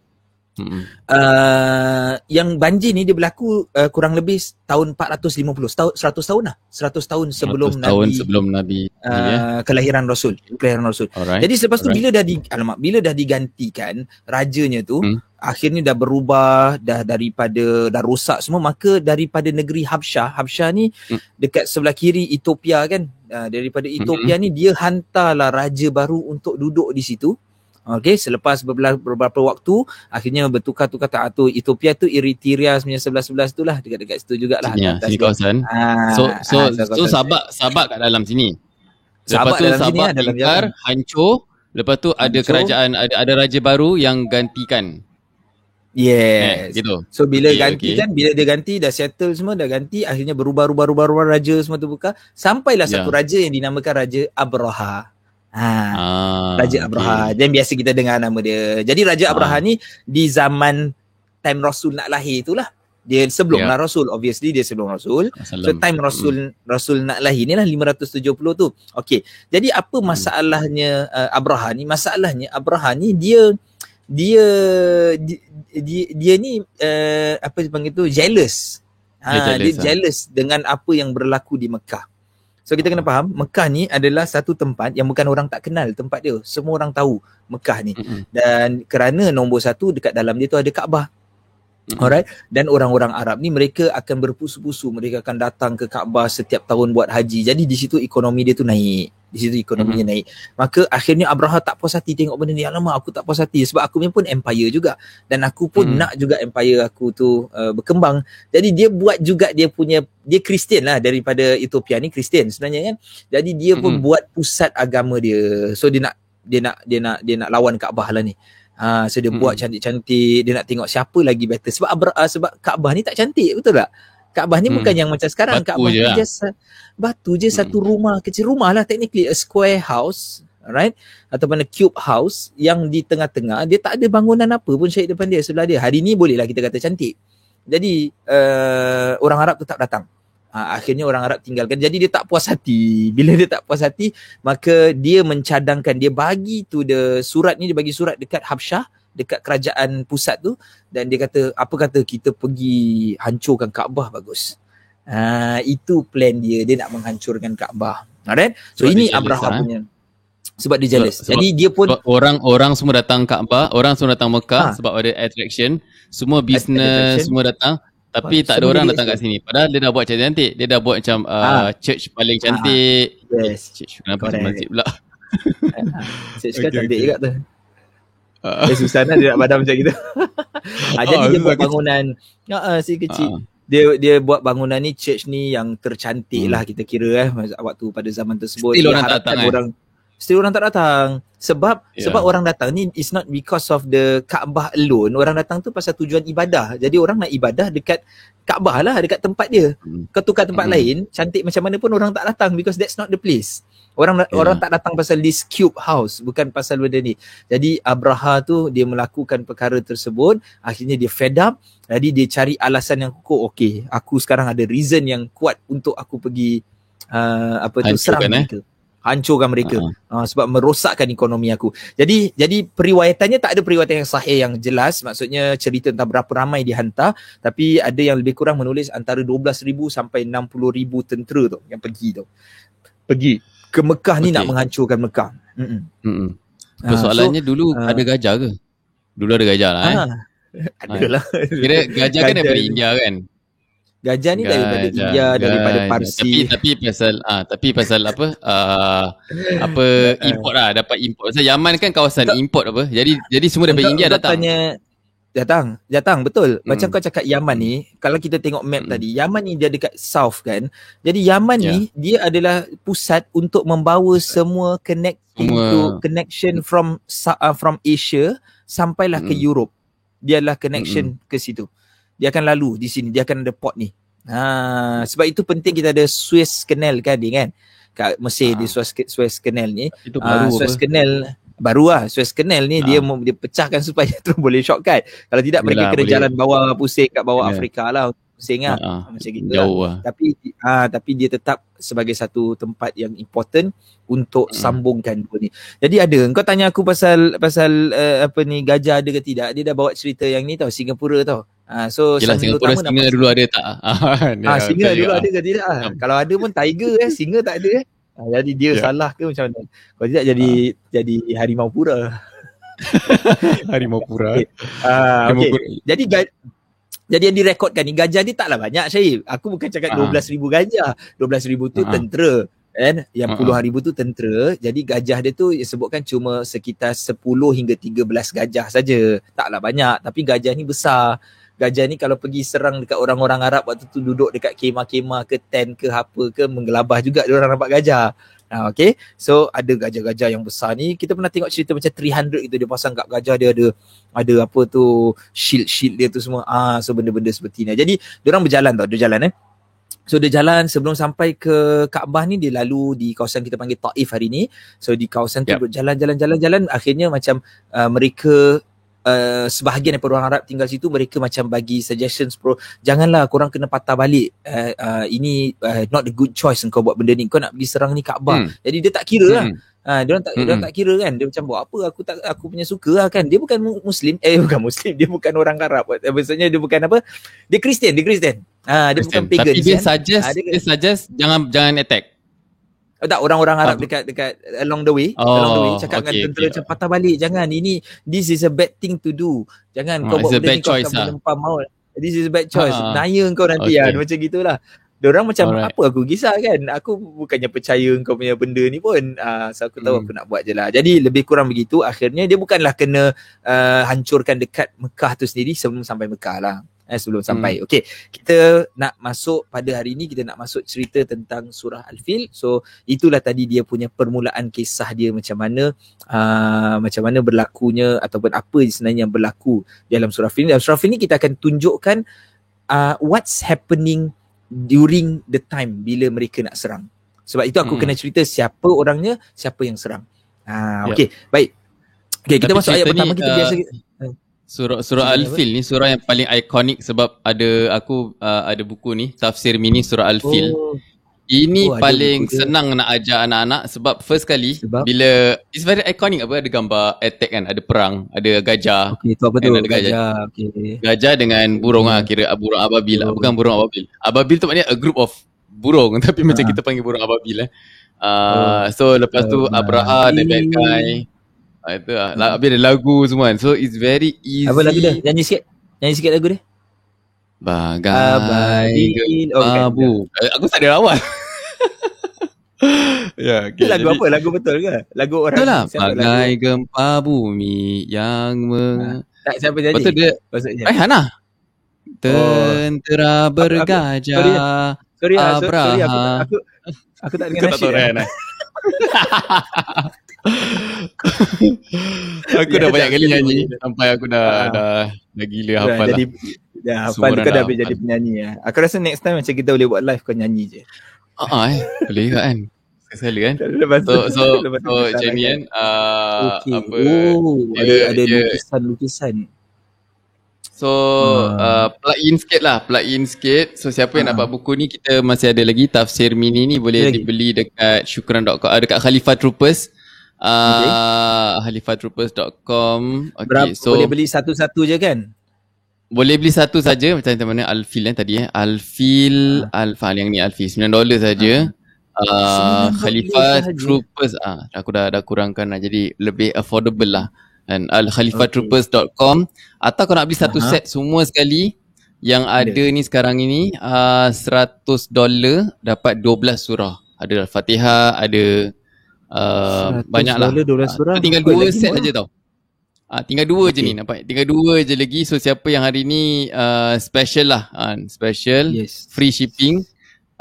Speaker 2: Uh, yang banjir ni dia berlaku uh, kurang lebih tahun 450 tahun 100 tahun lah 100 tahun sebelum
Speaker 1: 100 tahun Nabi sebelum Nabi
Speaker 2: uh, ya. kelahiran Rasul kelahiran Rasul Alright. jadi selepas tu Alright. bila dah di alamak bila dah digantikan rajanya tu hmm. akhirnya dah berubah dah daripada dah rosak semua maka daripada negeri Habsyah Habsyah ni hmm. dekat sebelah kiri Ethiopia kan uh, daripada Ethiopia hmm. ni dia hantarlah raja baru untuk duduk di situ Okey, selepas beberapa waktu akhirnya bertukar-tukar tak tu Ethiopia tu Eritrea sebenarnya sebelah-sebelah itulah dekat-dekat situ jugalah.
Speaker 1: Ya, sini kawasan. Ha, so so ha, so sabak sabak kat dalam sini. Lepas tu sabak dalam ingkar, hancur. Lepas tu hancur. ada kerajaan ada ada raja baru yang gantikan.
Speaker 2: Yes. Eh, gitu. So bila okay, ganti okay. kan bila dia ganti dah settle semua dah ganti akhirnya berubah-ubah-ubah-ubah raja semua tu buka sampailah yeah. satu raja yang dinamakan raja Abraha. Ha. Ah, Raja Abraha. Okay. Dan biasa kita dengar nama dia. Jadi Raja ah. Abraha ni di zaman time Rasul nak lahir itulah. Dia sebelum yeah. lah Rasul. Obviously dia sebelum Rasul. Assalam. So time Rasul hmm. Rasul nak lahir ni lah 570 tu. Okay. Jadi apa hmm. masalahnya uh, Abraha ni? Masalahnya Abraha ni dia dia dia, dia, dia ni uh, apa dipanggil tu jealous. Ha, dia jealous, dia jealous ha? dengan apa yang berlaku di Mekah. So kita kena faham Mekah ni adalah satu tempat yang bukan orang tak kenal tempat dia. Semua orang tahu Mekah ni. Mm-hmm. Dan kerana nombor satu dekat dalam dia tu ada Kaabah. Mm-hmm. Alright. Dan orang-orang Arab ni mereka akan berpusu-pusu. Mereka akan datang ke Kaabah setiap tahun buat haji. Jadi di situ ekonomi dia tu naik di situ ekonominya mm-hmm. naik maka akhirnya Abraha tak puas hati tengok benda ni alamak aku tak puas hati sebab aku pun empire juga dan aku pun mm. nak juga empire aku tu uh, berkembang jadi dia buat juga dia punya dia Kristian lah daripada Ethiopia ni Kristian sebenarnya kan jadi dia pun mm-hmm. buat pusat agama dia so dia nak dia nak dia nak dia nak lawan Kaabah lah ni Ha, so dia hmm. buat cantik-cantik Dia nak tengok siapa lagi better Sebab Abra, uh, sebab Kaabah ni tak cantik Betul tak? Kaabah ni hmm. bukan yang macam sekarang. Batu Kaabah je ni lah. just batu je hmm. satu rumah kecil. Rumah lah technically a square house right ataupun a cube house yang di tengah-tengah dia tak ada bangunan apa pun syahid depan dia sebelah dia. Hari ni bolehlah kita kata cantik. Jadi uh, orang Arab tetap datang. Ha, akhirnya orang Arab tinggalkan. Jadi dia tak puas hati. (laughs) Bila dia tak puas hati maka dia mencadangkan. Dia bagi tu the surat ni dia bagi surat dekat Habsyah dekat kerajaan pusat tu dan dia kata apa kata kita pergi hancurkan Kaabah bagus. Ha, itu plan dia dia nak menghancurkan Kaabah. Alright? So sebab ini Abraham eh? punya sebab dia jealous. Sebab, Jadi dia pun
Speaker 1: orang-orang semua datang Kaabah, orang semua datang Mekah ha. sebab ada attraction, semua business semua datang tapi tak ada orang datang kat sini. Padahal dia dah buat cantik-cantik. Dia dah buat macam uh, ha. church paling cantik. Ha. Yes. Church kenapa masjid pula?
Speaker 2: church kan cantik juga tu. Uh. Eh, susah nak dia nak badan macam gitu. ha, (laughs) jadi uh, dia buat bangunan uh, si kecil. Uh. Dia dia buat bangunan ni church ni yang tercantik hmm. lah kita kira eh waktu pada zaman tersebut.
Speaker 1: Still orang tak datang kan? orang
Speaker 2: still orang tak datang sebab yeah. sebab orang datang ni is not because of the Kaabah alone orang datang tu pasal tujuan ibadah jadi orang nak ibadah dekat Kaabah lah dekat tempat dia hmm. kau tukar tempat hmm. lain cantik macam mana pun orang tak datang because that's not the place orang yeah. orang tak datang pasal this cube house bukan pasal benda ni jadi Abraha tu dia melakukan perkara tersebut akhirnya dia fed up jadi dia cari alasan yang kukuh okay aku sekarang ada reason yang kuat untuk aku pergi uh, apa tu serang eh? mereka hancurkan mereka uh-huh. uh, sebab merosakkan ekonomi aku. Jadi jadi periwayatannya tak ada periwayatan yang sahih yang jelas maksudnya cerita tentang berapa ramai dihantar tapi ada yang lebih kurang menulis antara 12000 sampai 60000 tentera tu yang pergi tu. Pergi ke Mekah ni okay. nak menghancurkan Mekah. Hmm.
Speaker 1: Persoalannya uh, so, dulu uh, ada gajah ke? Dulu ada gajah lah eh.
Speaker 2: Ada lah.
Speaker 1: Kira gajah kan daripada India kan?
Speaker 2: Gajah ni gajah, daripada India, gajah. daripada Parsi.
Speaker 1: Tapi tapi pasal ah tapi pasal apa? Uh, apa (laughs) import lah dapat import. Pasal Yaman kan kawasan tak, import apa. Jadi jadi semua daripada India datang. Tanya,
Speaker 2: datang, datang betul. Hmm. Macam kau cakap Yaman ni, kalau kita tengok map hmm. tadi, Yaman ni dia dekat south kan. Jadi Yaman yeah. ni dia adalah pusat untuk membawa semua connect semua. into connection from uh, from Asia sampailah hmm. ke Europe. Dia adalah connection hmm. ke situ dia akan lalu di sini dia akan ada port ni ha sebab itu penting kita ada Suez Canal kan kan kat Mesir ha. di Suez Suez Canal ni itu ha, baru Suez apa? Canal baru lah Suez Canal ni ha. dia dia pecahkan (laughs) supaya tu boleh shortcut kalau tidak Yalah, mereka kena boleh. jalan bawah pusing kat bawah yeah. Afrika lah pusing lah uh-huh. macam gitu lah. lah. Tapi ha, tapi dia tetap sebagai satu tempat yang important untuk uh sambungkan dua ni. Jadi ada kau tanya aku pasal pasal uh, apa ni gajah ada ke tidak? Dia dah bawa cerita yang ni tau Singapura tau.
Speaker 1: Ha, so Yelah, Singapura singa dulu ada tak? (laughs)
Speaker 2: ha, singa dulu ada ke tidak? Ha. Kalau ada pun tiger eh, singa tak ada eh. Ha, jadi dia yeah. salah ke macam mana? Kalau tidak jadi ha. jadi harimau pura. (laughs)
Speaker 1: harimau pura. Okay.
Speaker 2: Uh, okay. Jadi jadi yang direkodkan ni gajah ni taklah banyak Syahib. Aku bukan cakap uh-huh. 12,000 gajah. 12,000 tu uh-huh. tentera. Kan? Yang uh-huh. puluhan ribu tu tentera. Jadi gajah dia tu sebutkan cuma sekitar 10 hingga 13 gajah saja. Taklah banyak. Tapi gajah ni besar. Gajah ni kalau pergi serang dekat orang-orang Arab waktu tu duduk dekat kemah-kemah ke tent ke apa ke menggelabah juga dia orang nampak gajah. Ha, okay. So ada gajah-gajah yang besar ni. Kita pernah tengok cerita macam 300 itu dia pasang kat gajah dia ada ada apa tu shield-shield dia tu semua. Ah, so benda-benda seperti ni. Jadi dia orang berjalan tau, dia jalan eh. So dia jalan sebelum sampai ke Kaabah ni dia lalu di kawasan kita panggil Taif hari ni. So di kawasan tu yep. jalan-jalan-jalan-jalan akhirnya macam uh, mereka uh, sebahagian daripada orang Arab tinggal situ mereka macam bagi suggestions bro janganlah korang kena patah balik. Uh, uh, ini uh, not a good choice kau buat benda ni. Kau nak pergi serang ni Kaabah. Hmm. jadi dia tak kira lah. Ha, dia orang tak hmm. dia tak kira kan. Dia macam buat apa aku tak aku punya suka lah kan. Dia bukan muslim. Eh (laughs) bukan muslim. Dia bukan orang Arab. Maksudnya dia bukan apa? Dia Kristian dia Kristian. Ha, dia Christian. bukan pagan
Speaker 1: tapi dia kan? suggest ha, dia, dia suggest jangan jangan attack
Speaker 2: tak orang-orang Arab dekat dekat along the way oh, along the way cakap okay, dengan tentera okay. macam patah balik jangan. Ini this is a bad thing to do. Jangan oh, kau buat benda ni kau akan lah. melempar maut. This is a bad choice. Uh, naya kau nanti okay. lah macam gitulah. Orang macam Alright. apa aku kisah kan? Aku bukannya percaya kau punya benda ni pun. Uh, so aku tahu hmm. aku nak buat je lah. Jadi lebih kurang begitu akhirnya dia bukanlah kena uh, hancurkan dekat Mekah tu sendiri sebelum sampai Mekah lah eh, sebelum sampai. Hmm. Okey, kita nak masuk pada hari ini kita nak masuk cerita tentang surah Al-Fil. So itulah tadi dia punya permulaan kisah dia macam mana uh, macam mana berlakunya ataupun apa sebenarnya yang berlaku dalam surah Al-Fil. Dalam surah Al-Fil ni kita akan tunjukkan uh, what's happening during the time bila mereka nak serang. Sebab itu aku hmm. kena cerita siapa orangnya, siapa yang serang. Ah, okey, yep. baik. Okey, kita Tapi masuk ayat pertama kita uh, biasa
Speaker 1: Surah surah Al-Fil ni surah yang paling ikonik sebab ada aku uh, ada buku ni tafsir mini surah Al-Fil. Oh. Ini oh, paling senang nak ajar anak-anak sebab first kali sebab? bila it's very iconic apa ada gambar attack kan ada perang ada gajah.
Speaker 2: Okey tu apa tu? Ada gajah. Gajah,
Speaker 1: okay. gajah dengan burung ah kira burung ababil oh. bukan burung ababil. Ababil tu maknanya a group of burung (laughs) tapi ha. macam kita panggil burung ababil eh. Uh, oh. so lepas tu oh. Abraha the bad guy Ah, itu lah. Hmm. Habis ada lagu semua kan. So it's very easy.
Speaker 2: Apa lagu dia? Nyanyi sikit. Nyanyi sikit lagu dia.
Speaker 1: Bagai Abu. Oh, aku tak ada awal. (laughs)
Speaker 2: ya, okay. lagu Jadi, apa? Lagu betul ke? Lagu orang.
Speaker 1: Betul lah. Bagai lagu? gempa bumi yang me...
Speaker 2: Ha. Tak, siapa jadi?
Speaker 1: Betul dia. Maksudnya. Eh, Hana. Tentera oh. bergajah. Sorry,
Speaker 2: sorry, sorry, sorry, aku, aku, aku tak (laughs) dengar nasyid. Aku tak tahu (laughs) (laughs)
Speaker 1: aku dah banyak kali nyanyi sampai aku dah uh, dah dah gila hafal
Speaker 2: jadi, lah. Dah hafal kau dah boleh jadi penyanyi ya. Aku rasa next time macam kita boleh buat live kau nyanyi je.
Speaker 1: Ah uh, eh boleh kan. Sekali kan. (laughs) so so so macam ni kan. Uh,
Speaker 2: okay. apa oh, ada ada lukisan-lukisan.
Speaker 1: So hmm. uh, plug in sikit lah Plug in sikit So siapa yang uh. dapat buku ni Kita masih ada lagi Tafsir mini ni Boleh dibeli dekat Syukran.com uh, Dekat Khalifah Troopers uh, okay. Khalifatroopers.com
Speaker 2: okay, Berapa so, Boleh beli satu-satu je kan?
Speaker 1: Boleh beli satu saja Macam mana Alfil eh, tadi eh. Alfil uh. Alfa yang ni Alfil $9 saja. Uh. Uh, Khalifah Troopers. Ah, Aku dah, dah kurangkan lah Jadi lebih affordable lah. And alkhalifatroopers.com atau kau nak beli satu uh-huh. set semua sekali yang ada, ada ni sekarang ini uh, 100 dolar dapat 12 surah. Ada al-fatihah ada uh, banyak lah surah tinggal dua set saja tau. Uh, tinggal dua okay. je ni nampak? Tinggal dua je lagi. So siapa yang hari ni uh, special lah uh, special. Yes. free shipping.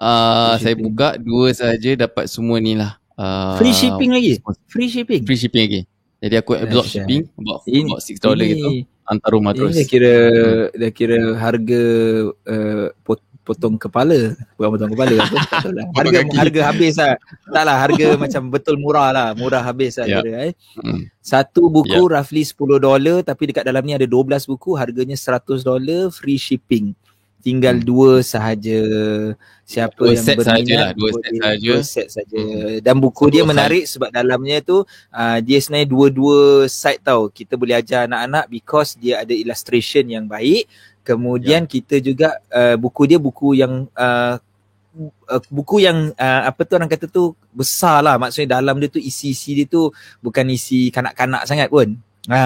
Speaker 1: Uh, free saya shipping. buka dua saja dapat semua ni lah.
Speaker 2: Uh, free shipping lagi? free shipping?
Speaker 1: Free shipping lagi. Jadi aku absorb Aisyah. shipping about, in, about 6 dollar gitu. Hantar rumah terus.
Speaker 2: Dah kira hmm. dah kira harga uh, pot, potong kepala. Bukan potong kepala apa? (laughs) Lah. harga harga habis lah. Taklah harga (laughs) macam betul murah lah. Murah habis lah yeah. kira eh. Hmm. Satu buku yeah. roughly 10 dolar tapi dekat dalam ni ada 12 buku harganya 100 dolar free shipping tinggal hmm. dua sahaja siapa dua yang set berminat sahaja lah. dua set sahaja dua set sahaja hmm. dan buku dia menarik sebab dalamnya tu uh, dia sebenarnya dua-dua side tau kita boleh ajar anak-anak because dia ada illustration yang baik kemudian ya. kita juga uh, buku dia buku yang uh, Uh, buku yang uh, apa tu orang kata tu besar lah maksudnya dalam dia tu isi-isi dia tu bukan isi kanak-kanak sangat pun Ha.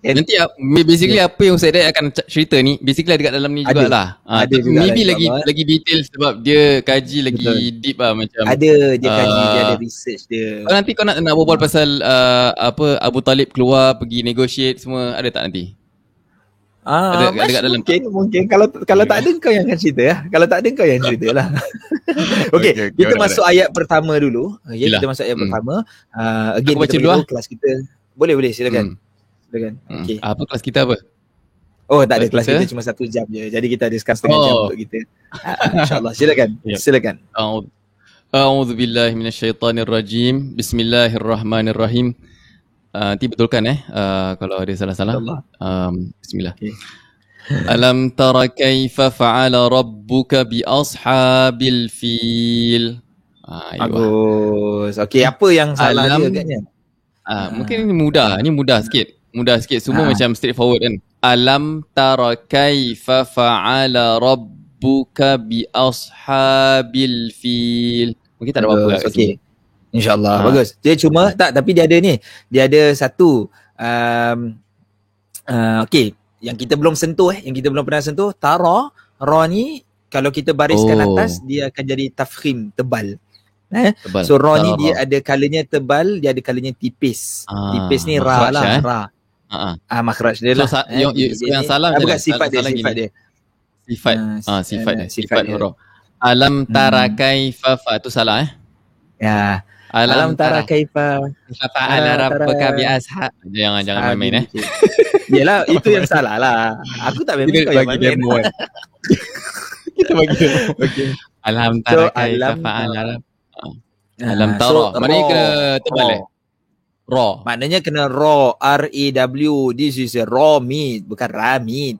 Speaker 1: Kan, Nanti uh, basically yeah. apa yang Ustaz Dad akan cerita ni basically dekat dalam ni jugalah. Ha, ada juga maybe lah, lagi Allah. lagi detail sebab dia kaji lagi Betul. deep lah macam.
Speaker 2: Ada dia kaji uh, dia ada research dia.
Speaker 1: Kalau nanti kau nak nak berbual pasal uh, apa Abu Talib keluar pergi negotiate semua ada tak nanti?
Speaker 2: Ah, ada, ada dekat dalam mungkin, mungkin kalau kalau tak ada kau yang akan cerita ya. Kalau tak ada kau yang cerita lah. (laughs) okay, okay, kita okay, masuk ayat pertama dulu. Okay, kita masuk ayat hmm. pertama. Uh, again Aku baca dulu lah. kelas kita. Boleh boleh silakan. Hmm. Silakan.
Speaker 1: Hmm. Okay. Apa kelas kita apa?
Speaker 2: Oh tak ada kelas kita? kita cuma satu jam je. Jadi kita ada sekarang setengah oh. jam untuk kita. InsyaAllah silakan. (laughs) Yep. Silakan.
Speaker 1: A'udzu billahi minasyaitonir rajim. Bismillahirrahmanirrahim. Uh, nanti betulkan eh uh, kalau ada salah-salah. Um, bismillah. Okay. (laughs) Alam tara kaifa fa'ala rabbuka bi ashabil fil.
Speaker 2: Ah, Bagus. Okey, apa yang salah Alam, dia agaknya?
Speaker 1: Ah, uh, mungkin ini mudah. Ini mudah sikit. Mudah sikit. Semua uh. macam straightforward kan. Alam tara kaifa fa'ala rabbuka bi ashabil fil. Mungkin tak ada apa-apa.
Speaker 2: Okey. InsyaAllah. Ha. Bagus. Dia cuma tak tapi dia ada ni. Dia ada satu um, uh, okey, yang kita belum sentuh eh, yang kita belum pernah sentuh, tara ra ni kalau kita bariskan oh. atas dia akan jadi tafkhim tebal. Eh? Tebal. So raw ni dia ada colornya tebal, dia ada colornya tipis. Ah, tipis ni ra lah, eh? ra. Ah, ah makhraj dia lah. So,
Speaker 1: eh? yang, yang, yang salah
Speaker 2: ah, bukan sifat dia, sifat dia.
Speaker 1: Sifat. Ah, sifat dia. Sifat, dia. Alam hmm. tara kaifa fa tu salah eh?
Speaker 2: Ya. Alam, Alam tara kaifa
Speaker 1: fa ala rabbika bi ashab. Jangan jangan main-main eh.
Speaker 2: Yalah (laughs) itu yang salah lah. Aku tak main kau yang main. (laughs)
Speaker 1: Kita bagi demo. Okey. Alam tara kaifa fa ala dalam uh, tara. So, Maknanya kena tebal eh? Raw.
Speaker 2: Maknanya kena raw. R-A-W. This is a raw meat. Bukan raw meat.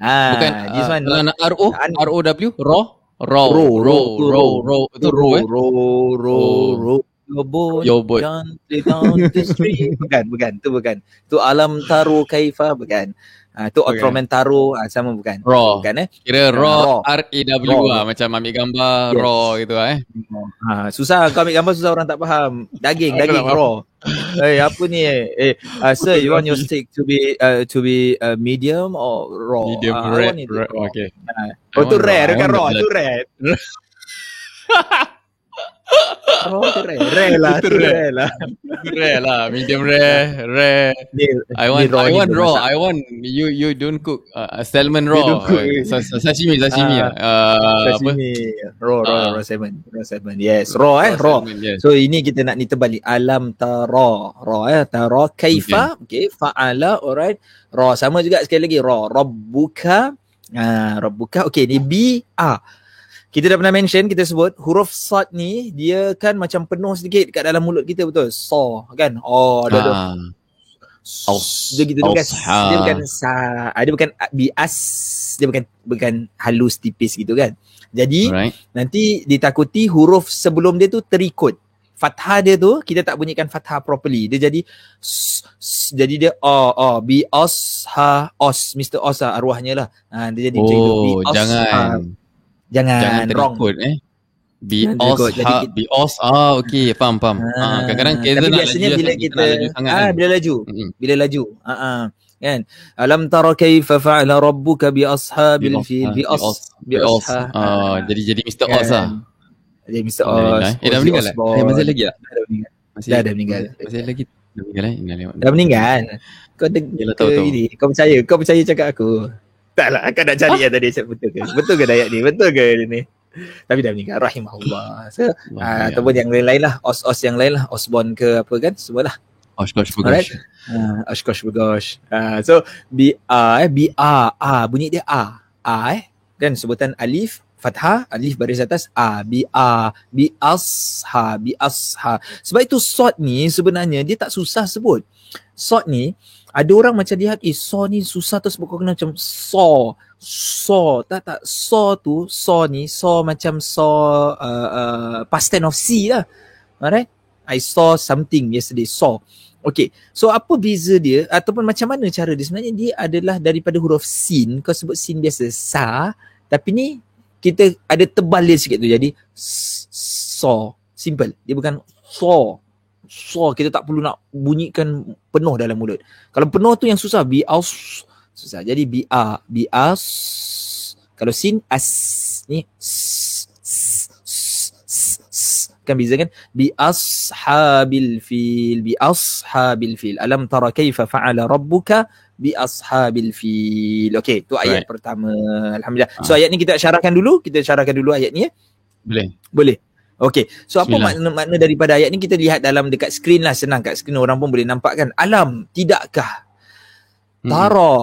Speaker 1: Ha, bukan this uh, one. R-O? R-O-W? Raw? Raw. Raw. Raw. Raw. Raw. Itu raw eh?
Speaker 2: Raw. Raw. Raw. Your boy, Your boy. down the street. (laughs) bukan, bukan. Tu bukan. Tu alam taru kaifa, bukan. Ah tu okay. Ultraman Taro ah, sama bukan?
Speaker 1: Raw.
Speaker 2: Bukan eh?
Speaker 1: Kira raw, R A W lah macam ambil gambar yes. raw gitu eh.
Speaker 2: Ha susah kau ambil gambar susah orang tak faham. Daging, daging raw. Eh hey, apa ni eh? Eh uh, sir you want your steak to be uh, to be uh, medium or raw?
Speaker 1: Medium uh, rare. rare. Okay.
Speaker 2: Uh, oh tu rare kan raw, tu rare. (laughs) (laughs) Raw rare. Rare lah. Itu rare lah.
Speaker 1: rare lah. Medium rare. Rare. I want, raw I want raw. I want you you don't cook uh, salmon raw. Uh, sashimi, sashimi. Uh,
Speaker 2: uh, sashimi. Apa? Raw, raw, uh, raw salmon. Raw salmon. Yes. Raw eh. Raw. Salmon, yes. So ini kita nak ni terbalik. Alam tara. Raw eh. Tara kaifa. Okay. okay. Fa'ala. Alright. Raw. Sama juga sekali lagi. Raw. Rabbuka. Ah, uh, Rabbuka. Okay. Ni B. A kita dah pernah mention kita sebut huruf sad ni dia kan macam penuh sedikit kat dalam mulut kita betul? So kan? Oh ada ada Aus, dia gitu dia bukan dia bukan sa ah, dia bukan bias dia bukan bukan halus tipis gitu kan? Jadi Alright. nanti ditakuti huruf sebelum dia tu terikut. Fathah dia tu kita tak bunyikan fathah properly. Dia jadi s, s, jadi dia oh oh bi os ha os. Mr os lah, arwahnya lah. Ha, dia jadi
Speaker 1: oh, macam itu bi os jangan. ha,
Speaker 2: Jangan, Jangan wrong.
Speaker 1: eh. Be os, ha, be os. Ah, okay, faham, faham. Ah, ah kadang-kadang kita
Speaker 2: nak biasanya laju, bila kita, laju sangat, ah, kan? bila laju, mm-hmm. bila laju. Ah, ah. Kan? Alam tara kaifa fa'ala rabbuka bi ashabil fil bi as
Speaker 1: bi. Ah, jadi jadi Mr. Os lah.
Speaker 2: Jadi Mr. Os.
Speaker 1: Eh, dah meninggal lah? Eh, masih lagi tak?
Speaker 2: Masih dah, dah meninggal.
Speaker 1: Masih lagi dah meninggal eh?
Speaker 2: Dah meninggal. Kau dengar. Kau percaya? Kau percaya cakap aku? Tak lah, kau nak cari yang tadi betul ke? Betul ke dayat ni? Betul ke ni? Tapi dah meninggal rahimahullah. So, uh, ataupun yang lain-lain lah, os-os yang lain lah, Osborne ke apa kan, semualah.
Speaker 1: Oshkosh Bugosh.
Speaker 2: Uh, Oshkosh Bugosh. Uh, so, B-A eh, B-A, A, bunyi dia A. A eh, kan sebutan alif, fathah, alif baris atas, A, B-A, B-as-ha, B-as-ha. Sebab itu sort ni sebenarnya dia tak susah sebut. Sort ni, ada orang macam lihat eh saw ni susah terus buku kena macam saw saw. Tak tak. Saw tu saw ni saw macam saw uh, uh, past tense of see lah. Alright? I saw something yesterday saw. Okay, so apa beza dia? Ataupun macam mana cara dia? Sebenarnya dia adalah daripada huruf sin. Kau sebut sin biasa sa. Tapi ni kita ada tebal dia sikit tu. Jadi saw. Simple. Dia bukan saw so kita tak perlu nak bunyikan penuh dalam mulut. Kalau penuh tu yang susah bi aus susah. Jadi bi a bi as. Kalau sin as. Ni kan bisa kan? Bi ashabil fil bi ashabil fil. Alam tara kaifa fa'ala rabbuka bi ashabil fil. Okey tu ayat right. pertama. Alhamdulillah. So ayat ni kita syarahkan dulu. Kita syarahkan dulu ayat ni ya?
Speaker 1: Boleh.
Speaker 2: Boleh Okay, so apa makna-makna daripada ayat ni kita lihat dalam dekat skrin lah senang kat skrin orang pun boleh nampak kan. Alam, tidakkah hmm. tara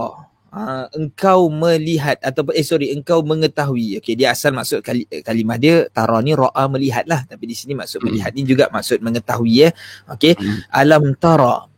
Speaker 2: uh, engkau melihat atau eh sorry engkau mengetahui. Okay, dia asal maksud kali, kalimah dia tara ni ra'a melihat lah. Tapi di sini maksud hmm. melihat ni juga maksud mengetahui ya. Okay, hmm. alam tara.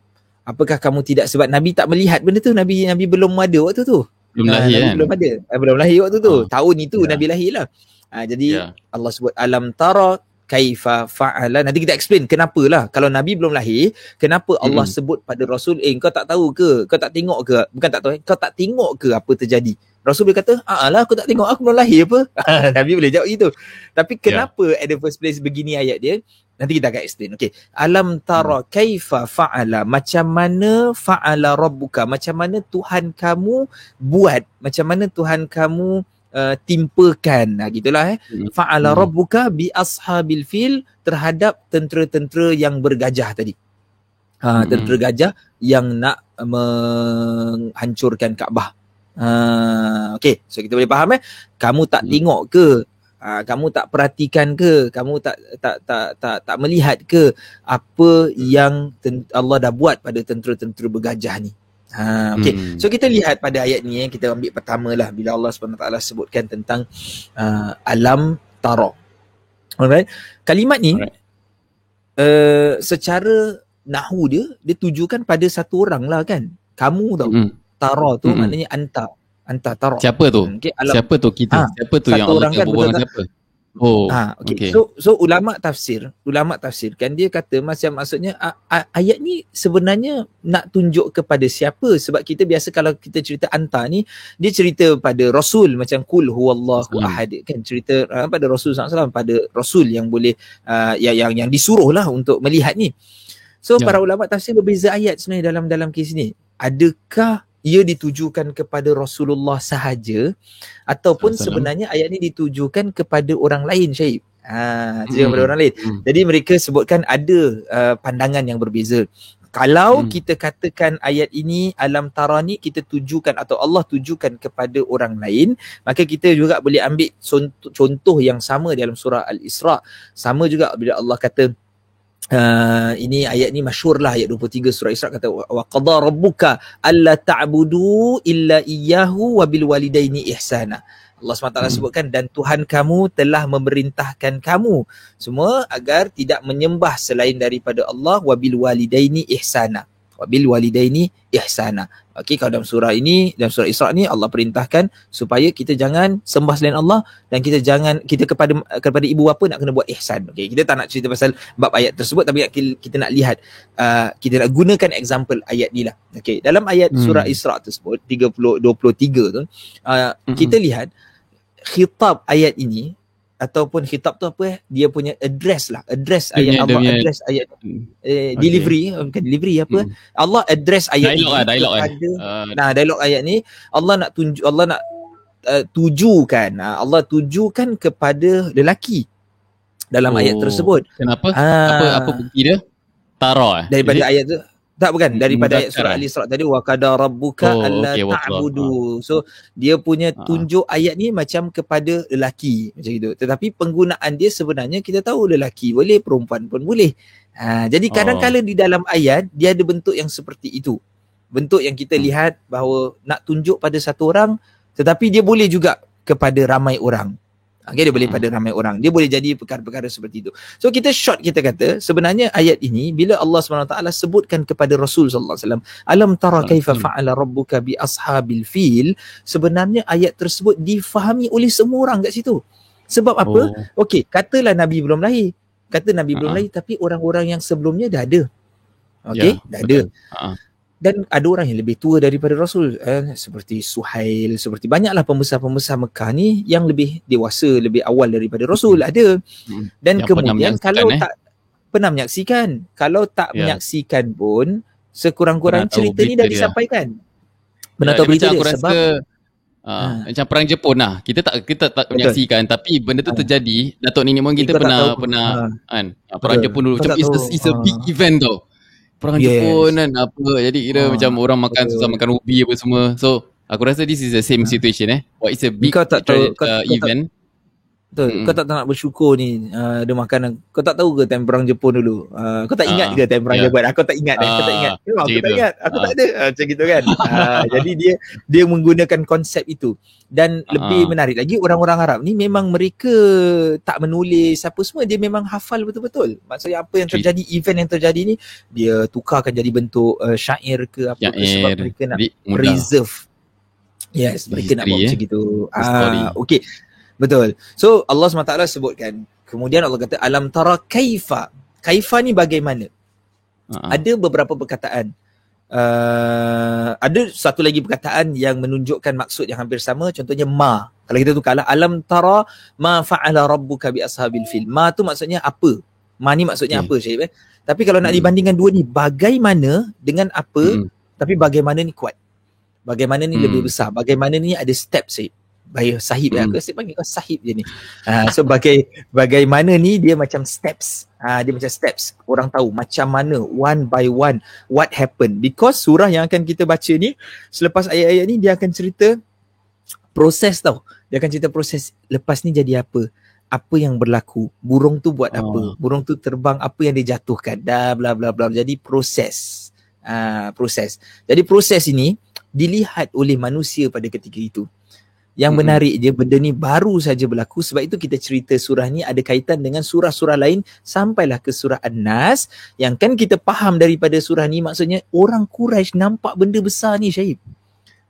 Speaker 2: Apakah kamu tidak sebab Nabi tak melihat benda tu? Nabi Nabi belum ada waktu tu.
Speaker 1: Belum lahir uh, kan?
Speaker 2: Belum ada. Uh, belum lahir waktu tu. Oh. Tahun itu yeah. Nabi lahir lah. Uh, jadi yeah. Allah sebut alam tara kaifa fa'ala. Nanti kita explain kenapa lah kalau nabi belum lahir kenapa hmm. Allah sebut pada rasul eh kau tak tahu ke? Kau tak tengok ke? Bukan tak tahu eh. Kau tak tengok ke apa terjadi? Rasul boleh kata ah lah aku tak tengok. Aku belum lahir apa? (laughs) Nabi boleh jawab gitu. Tapi ya. kenapa yeah. at the first place begini ayat dia? Nanti kita akan explain. Okey. Alam tara hmm. kaifa fa'ala? Macam mana fa'ala rabbuka? Macam mana tuhan kamu buat? Macam mana tuhan kamu uh, timpakan. Nah gitulah eh. Hmm. fa'ala hmm. rabbuka bi ashabil fil terhadap tentera-tentera yang bergajah tadi. Ha hmm. gajah yang nak menghancurkan Kaabah. Ha okey so kita boleh faham eh? Kamu tak hmm. tengok ke? Ha, kamu tak perhatikan ke? Kamu tak tak tak tak tak melihat ke apa yang Allah dah buat pada tentera-tentera bergajah ni Ha, okay. Hmm. So kita lihat pada ayat ni eh, kita ambil pertama lah bila Allah SWT sebutkan tentang uh, alam tara. Alright. Kalimat ni Alright. Uh, secara nahu dia dia tujukan pada satu orang lah kan. Kamu tahu. Hmm. Tara tu hmm. maknanya anta. Anta tara.
Speaker 1: Siapa tu? Okay, alam, Siapa tu kita? Ha, Siapa tu yang Allah kan, berbual siapa?
Speaker 2: Oh, ha, okay. okay. So so ulama tafsir, ulama tafsir kan dia kata macam maksudnya a, a, ayat ni sebenarnya nak tunjuk kepada siapa sebab kita biasa kalau kita cerita anta ni dia cerita pada rasul macam kul huwallahu hmm. ahad kan cerita uh, pada rasul SAW pada rasul yang boleh uh, yang yang yang disuruh lah untuk melihat ni. So ya. para ulama tafsir berbeza ayat sebenarnya dalam dalam kes ni. Adakah ia ditujukan kepada Rasulullah sahaja ataupun Assalam. sebenarnya ayat ini ditujukan kepada orang lain Syahib Ha, ceritakan kepada orang lain. Hmm. Jadi mereka sebutkan ada uh, pandangan yang berbeza. Kalau hmm. kita katakan ayat ini alam tara ni kita tujukan atau Allah tujukan kepada orang lain, maka kita juga boleh ambil contoh, contoh yang sama dalam surah Al-Isra. Sama juga bila Allah kata Uh, ini ayat ni masyhur lah ayat 23 surah Isra kata wa qada rabbuka alla ta'budu illa iyyahu wa bil walidaini ihsana. Allah SWT hmm. sebutkan dan Tuhan kamu telah memerintahkan kamu semua agar tidak menyembah selain daripada Allah wa bil walidaini ihsana wabil walidaini ihsana. Okey kalau dalam surah ini dalam surah Isra ni Allah perintahkan supaya kita jangan sembah selain Allah dan kita jangan kita kepada kepada ibu bapa nak kena buat ihsan. Okey kita tak nak cerita pasal bab ayat tersebut tapi kita nak lihat uh, kita nak gunakan example ayat ni lah. Okey dalam ayat hmm. surah Isra tersebut 30 23 tu uh, hmm. kita lihat khitab ayat ini ataupun khitab tu apa eh dia punya address lah. Address ayat Allah address ayat hmm. eh, delivery okay. bukan delivery apa? Hmm. Allah address ayat
Speaker 1: dialog lah, dialog
Speaker 2: lah. Uh, nah dialog ayat ni Allah nak tunjuk Allah nak uh, tujukan. Uh, Allah tujukan kepada lelaki dalam oh, ayat tersebut.
Speaker 1: Kenapa? Uh, apa apa bukti dia? Tara
Speaker 2: eh? Daripada ayat tu tak bukan daripada ayat surah Al-Isra tadi wa qada rabbuka oh, alla okay, ta'budu. So dia punya ah. tunjuk uh ayat ni macam kepada lelaki macam itu. Tetapi penggunaan dia sebenarnya kita tahu lelaki boleh perempuan pun boleh. Ha, jadi kadang-kadang oh. di dalam ayat dia ada bentuk yang seperti itu. Bentuk yang kita hmm. lihat bahawa nak tunjuk pada satu orang tetapi dia boleh juga kepada ramai orang. Okay, dia boleh pada ramai orang. Dia boleh jadi perkara-perkara seperti itu. So kita short kita kata sebenarnya ayat ini bila Allah SWT sebutkan kepada Rasul SAW alam tara kaifa fa'ala rabbuka bi ashabil fil sebenarnya ayat tersebut difahami oleh semua orang kat situ. Sebab apa? Oh. Okey, katalah Nabi belum lahir. Kata Nabi uh-huh. belum lahir tapi orang-orang yang sebelumnya dah ada. Okey, yeah, dah betul. ada. Uh-huh dan ada orang yang lebih tua daripada Rasul eh, seperti Suhail seperti banyaklah pembesar-pembesar Mekah ni yang lebih dewasa lebih awal daripada Rasul ada hmm. dan yang kemudian kalau eh? tak pernah menyaksikan kalau tak yeah. menyaksikan pun sekurang-kurang cerita ni dah dia. disampaikan
Speaker 1: benar tahu berita dia sebab Uh, ha. Macam perang Jepun lah Kita tak kita tak Betul. menyaksikan Tapi benda tu ha. terjadi Datuk nenek moyang kita pernah Pernah ha. kan, Perang Betul. Jepun dulu Macam it's, it's a big ha. event tau perang yes. Jepun kan apa jadi kira ha, macam orang makan betul. susah makan ubi apa semua so aku rasa this is the same ha. situation eh what is a big kau tak tahu, uh, kau, event kau tak,
Speaker 2: Betul. Hmm. Kau tak, tak nak bersyukur ni uh, ada makanan. Kau tak tahu ke time perang Jepun dulu? Uh, kau tak ingat uh, ke time perang yeah. Jepun? Aku tak ingat. Uh, aku tak ingat. Memang aku tak ingat. Aku uh. tak ada. Uh, macam gitu kan. Uh, (laughs) jadi dia dia menggunakan konsep itu. Dan uh. lebih menarik lagi orang-orang Arab ni memang mereka tak menulis apa semua. Dia memang hafal betul-betul. Maksudnya apa yang terjadi, event yang terjadi ni dia tukarkan jadi bentuk uh, syair ke apa ke sebab mereka nak preserve. Yes, mereka History, nak buat eh? macam gitu. Ah, uh, okay. Betul. So Allah SWT sebutkan. Kemudian Allah kata alam tara kaifa. Kaifa ni bagaimana? Uh-huh. Ada beberapa perkataan. Uh, ada satu lagi perkataan yang menunjukkan maksud yang hampir sama. Contohnya ma. Kalau kita tukarlah alam tara ma fa'ala rabbuka bi ashabil fil. Ma tu maksudnya apa? Ma ni maksudnya okay. apa Syed? Eh? Tapi kalau nak hmm. dibandingkan dua ni bagaimana dengan apa hmm. tapi bagaimana ni kuat? Bagaimana ni hmm. lebih besar? Bagaimana ni ada step Syed? Bayar sahib ya. hmm. aku asyik panggil kau sahib je ni. Uh, so bagai bagaimana ni dia macam steps. Uh, dia macam steps. Orang tahu macam mana one by one what happened because surah yang akan kita baca ni selepas ayat-ayat ni dia akan cerita proses tau. Dia akan cerita proses lepas ni jadi apa? Apa yang berlaku? Burung tu buat oh. apa burung tu terbang apa yang dia jatuhkan dah bla bla bla. Jadi proses. Uh, proses. Jadi proses ini dilihat oleh manusia pada ketika itu yang hmm. menarik je benda ni baru saja berlaku sebab itu kita cerita surah ni ada kaitan dengan surah-surah lain sampailah ke surah An-Nas yang kan kita faham daripada surah ni maksudnya orang Quraisy nampak benda besar ni Syahib.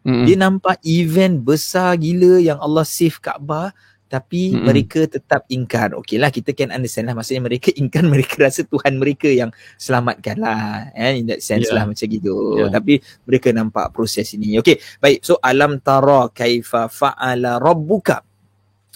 Speaker 2: Hmm. Dia nampak event besar gila yang Allah save Kaabah tapi mm-hmm. mereka tetap ingkar. Okeylah kita can understand lah maksudnya mereka ingkar (laughs) mereka rasa Tuhan mereka yang selamatkan lah. Eh, in that sense yeah. lah macam gitu. Yeah. Tapi mereka nampak proses ini. Okey, baik. So alam tara kaifa fa'ala rabbuka.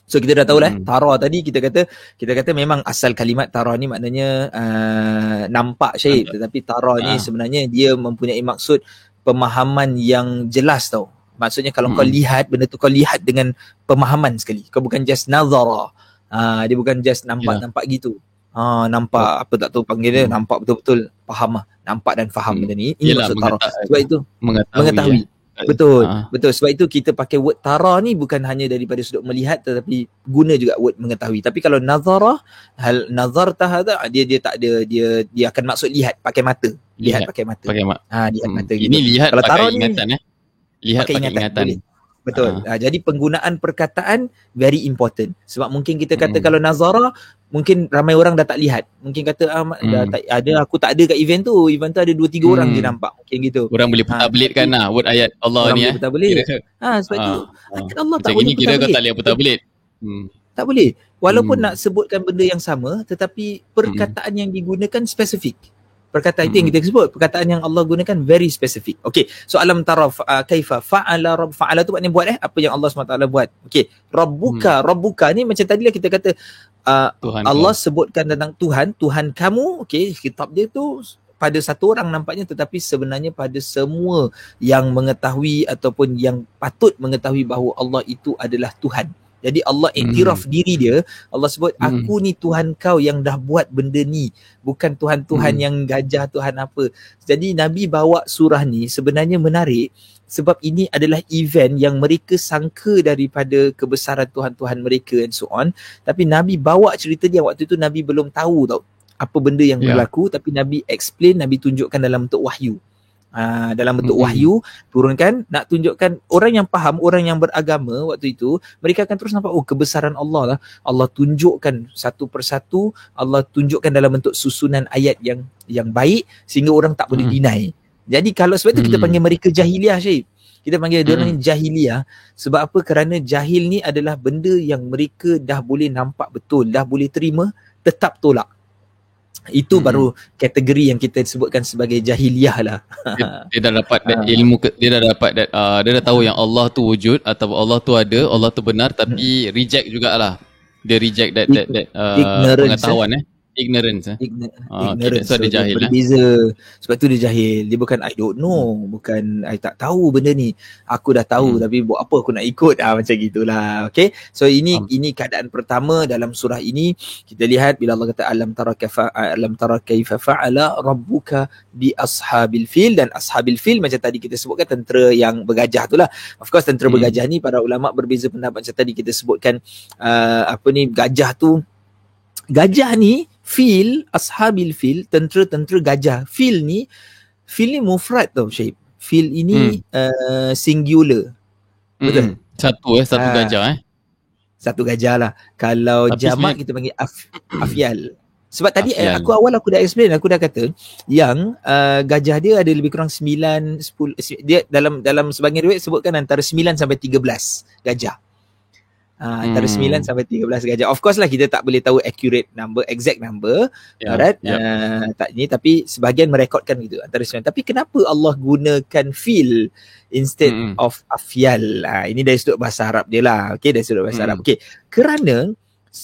Speaker 2: So kita dah tahu lah mm. tara tadi kita kata kita kata memang asal kalimat tara ni maknanya uh, nampak syahid tetapi tara ni ah. sebenarnya dia mempunyai maksud pemahaman yang jelas tau Maksudnya kalau hmm. kau lihat benda tu kau lihat dengan pemahaman sekali. Kau bukan just nazara. uh, dia bukan just nampak yeah. nampak gitu uh, nampak oh. apa tak tahu panggil dia hmm. nampak betul-betul faham lah nampak dan faham hmm. benda ni ini Yelah, maksud tara sebab itu mengetahui, mengetahui. Ya. Betul, ha. betul. Sebab itu kita pakai word tara ni bukan hanya daripada sudut melihat tetapi guna juga word mengetahui. Tapi kalau nazara, hal nazar tahada dia dia tak ada dia dia akan maksud lihat pakai mata. Lihat, lihat pakai mata.
Speaker 1: Pakai
Speaker 2: mata.
Speaker 1: Ha, lihat hmm. mata gitu. Ini lihat kalau pakai ingatan ni, eh. Lihat pakai, pakai ingatan. ingatan. Boleh.
Speaker 2: Betul. Ha, jadi penggunaan perkataan very important. Sebab mungkin kita kata hmm. kalau nazara mungkin ramai orang dah tak lihat. Mungkin kata ah, hmm. dah tak ada aku tak ada kat event tu. Event tu ada 2 3 hmm. orang je nampak. Mungkin gitu.
Speaker 1: Orang boleh ha, belit kan lah word ayat Allah
Speaker 2: orang
Speaker 1: ni
Speaker 2: eh. Putar belit. Ha sebab ha. tu.
Speaker 1: Allah Macam tak boleh kira kau tak boleh putar belit.
Speaker 2: Hmm. Tak boleh. Walaupun hmm. nak sebutkan benda yang sama tetapi perkataan hmm. yang digunakan spesifik. Perkataan itu yang kita sebut perkataan yang Allah gunakan very specific. Okey, so alam tara uh, kaifa fa'ala rabb fa'ala tu maknanya buat eh apa yang Allah SWT buat. Okey, rabbuka hmm. rabbuka ni macam tadi lah kita kata uh, Allah kau. sebutkan tentang Tuhan, Tuhan kamu. Okey, kitab dia tu pada satu orang nampaknya tetapi sebenarnya pada semua yang mengetahui ataupun yang patut mengetahui bahawa Allah itu adalah Tuhan. Jadi Allah iktiraf hmm. diri dia. Allah sebut hmm. aku ni Tuhan kau yang dah buat benda ni. Bukan Tuhan-Tuhan hmm. yang gajah Tuhan apa. Jadi Nabi bawa surah ni sebenarnya menarik sebab ini adalah event yang mereka sangka daripada kebesaran Tuhan-Tuhan mereka and so on. Tapi Nabi bawa cerita dia waktu itu Nabi belum tahu tau apa benda yang yeah. berlaku tapi Nabi explain, Nabi tunjukkan dalam bentuk wahyu. Uh, dalam bentuk mm-hmm. wahyu turunkan nak tunjukkan orang yang faham orang yang beragama waktu itu mereka akan terus nampak oh kebesaran Allah lah Allah tunjukkan satu persatu Allah tunjukkan dalam bentuk susunan ayat yang yang baik sehingga orang tak boleh mm. deny jadi kalau sebab itu mm. kita panggil mereka jahiliah Syed kita panggil mm. dia orang jahiliah sebab apa kerana jahil ni adalah benda yang mereka dah boleh nampak betul dah boleh terima tetap tolak itu hmm. baru kategori yang kita sebutkan sebagai jahiliah lah.
Speaker 1: Dia, (laughs) dia dah dapat that ah. ilmu dia dah dapat that, uh, dia dah tahu yang Allah tu wujud atau Allah tu ada, Allah tu benar tapi hmm. reject jugalah. Dia reject that that, that uh, pengetahuan eh ignorance eh. Ign-
Speaker 2: ah, ignorance. Okay, so, dia jahil dia berbeza. Eh? Sebab tu dia jahil. Dia bukan I don't know, hmm. bukan I tak tahu benda ni. Aku dah tahu hmm. tapi buat apa aku nak ikut ah macam gitulah. Okay. So ini hmm. ini keadaan pertama dalam surah ini. Kita lihat bila Allah kata alam tara kaifa alam tara kaifa fa'ala rabbuka bi ashabil fil dan ashabil fil macam tadi kita sebutkan tentera yang bergajah tu lah. Of course tentera hmm. bergajah ni para ulama berbeza pendapat macam tadi kita sebutkan uh, apa ni gajah tu gajah ni fil ashabil fil tentera-tentera gajah. Fil ni fil ni mufrad tau Syed. Fil ini hmm. uh, singular.
Speaker 1: Hmm. betul? Satu eh satu uh, gajah eh.
Speaker 2: Satu gajah lah. Kalau Tapi jamak kita panggil af, afial. Sebab tadi eh, aku awal aku dah explain aku dah kata yang uh, gajah dia ada lebih kurang 9 10 dia dalam dalam sebagian riwayat sebutkan antara 9 sampai 13 gajah Uh, antara hmm. 9 sampai 13 gajah. Of course lah kita tak boleh tahu accurate number, exact number. Yeah, alright. Yeah. Uh, tak ni tapi sebahagian merekodkan gitu antara 9. Tapi kenapa Allah gunakan fil instead hmm. of afial? Uh, ini dari sudut bahasa Arab dia lah. Okay dari sudut bahasa hmm. Arab. Okay. Kerana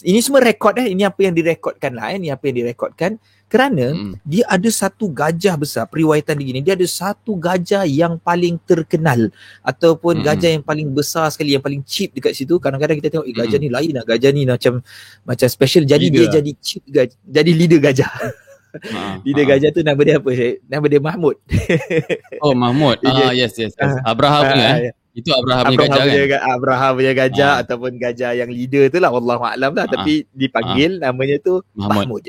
Speaker 2: ini semua rekod eh. Ini apa yang direkodkan lah. Eh. Ini apa yang direkodkan kerana hmm. dia ada satu gajah besar periwayatan begini dia ada satu gajah yang paling terkenal ataupun hmm. gajah yang paling besar sekali yang paling cheap dekat situ kadang-kadang kita tengok eh, gajah hmm. ni lain lah gajah ni macam macam special jadi leader. dia jadi cheap gajah, jadi leader gajah Ha, (laughs) leader ha. gajah tu nama dia apa Syed? Nama dia Mahmud.
Speaker 1: oh Mahmud. (laughs) Ah yes yes. yes. Ah. Abraham punya eh. Ya. Itu Abraham, punya gajah punya, kan?
Speaker 2: Abraham punya gajah ha. ataupun gajah yang leader tu lah wallahu a'lam lah ha. tapi dipanggil ha. namanya tu Mahmud. Mahmud.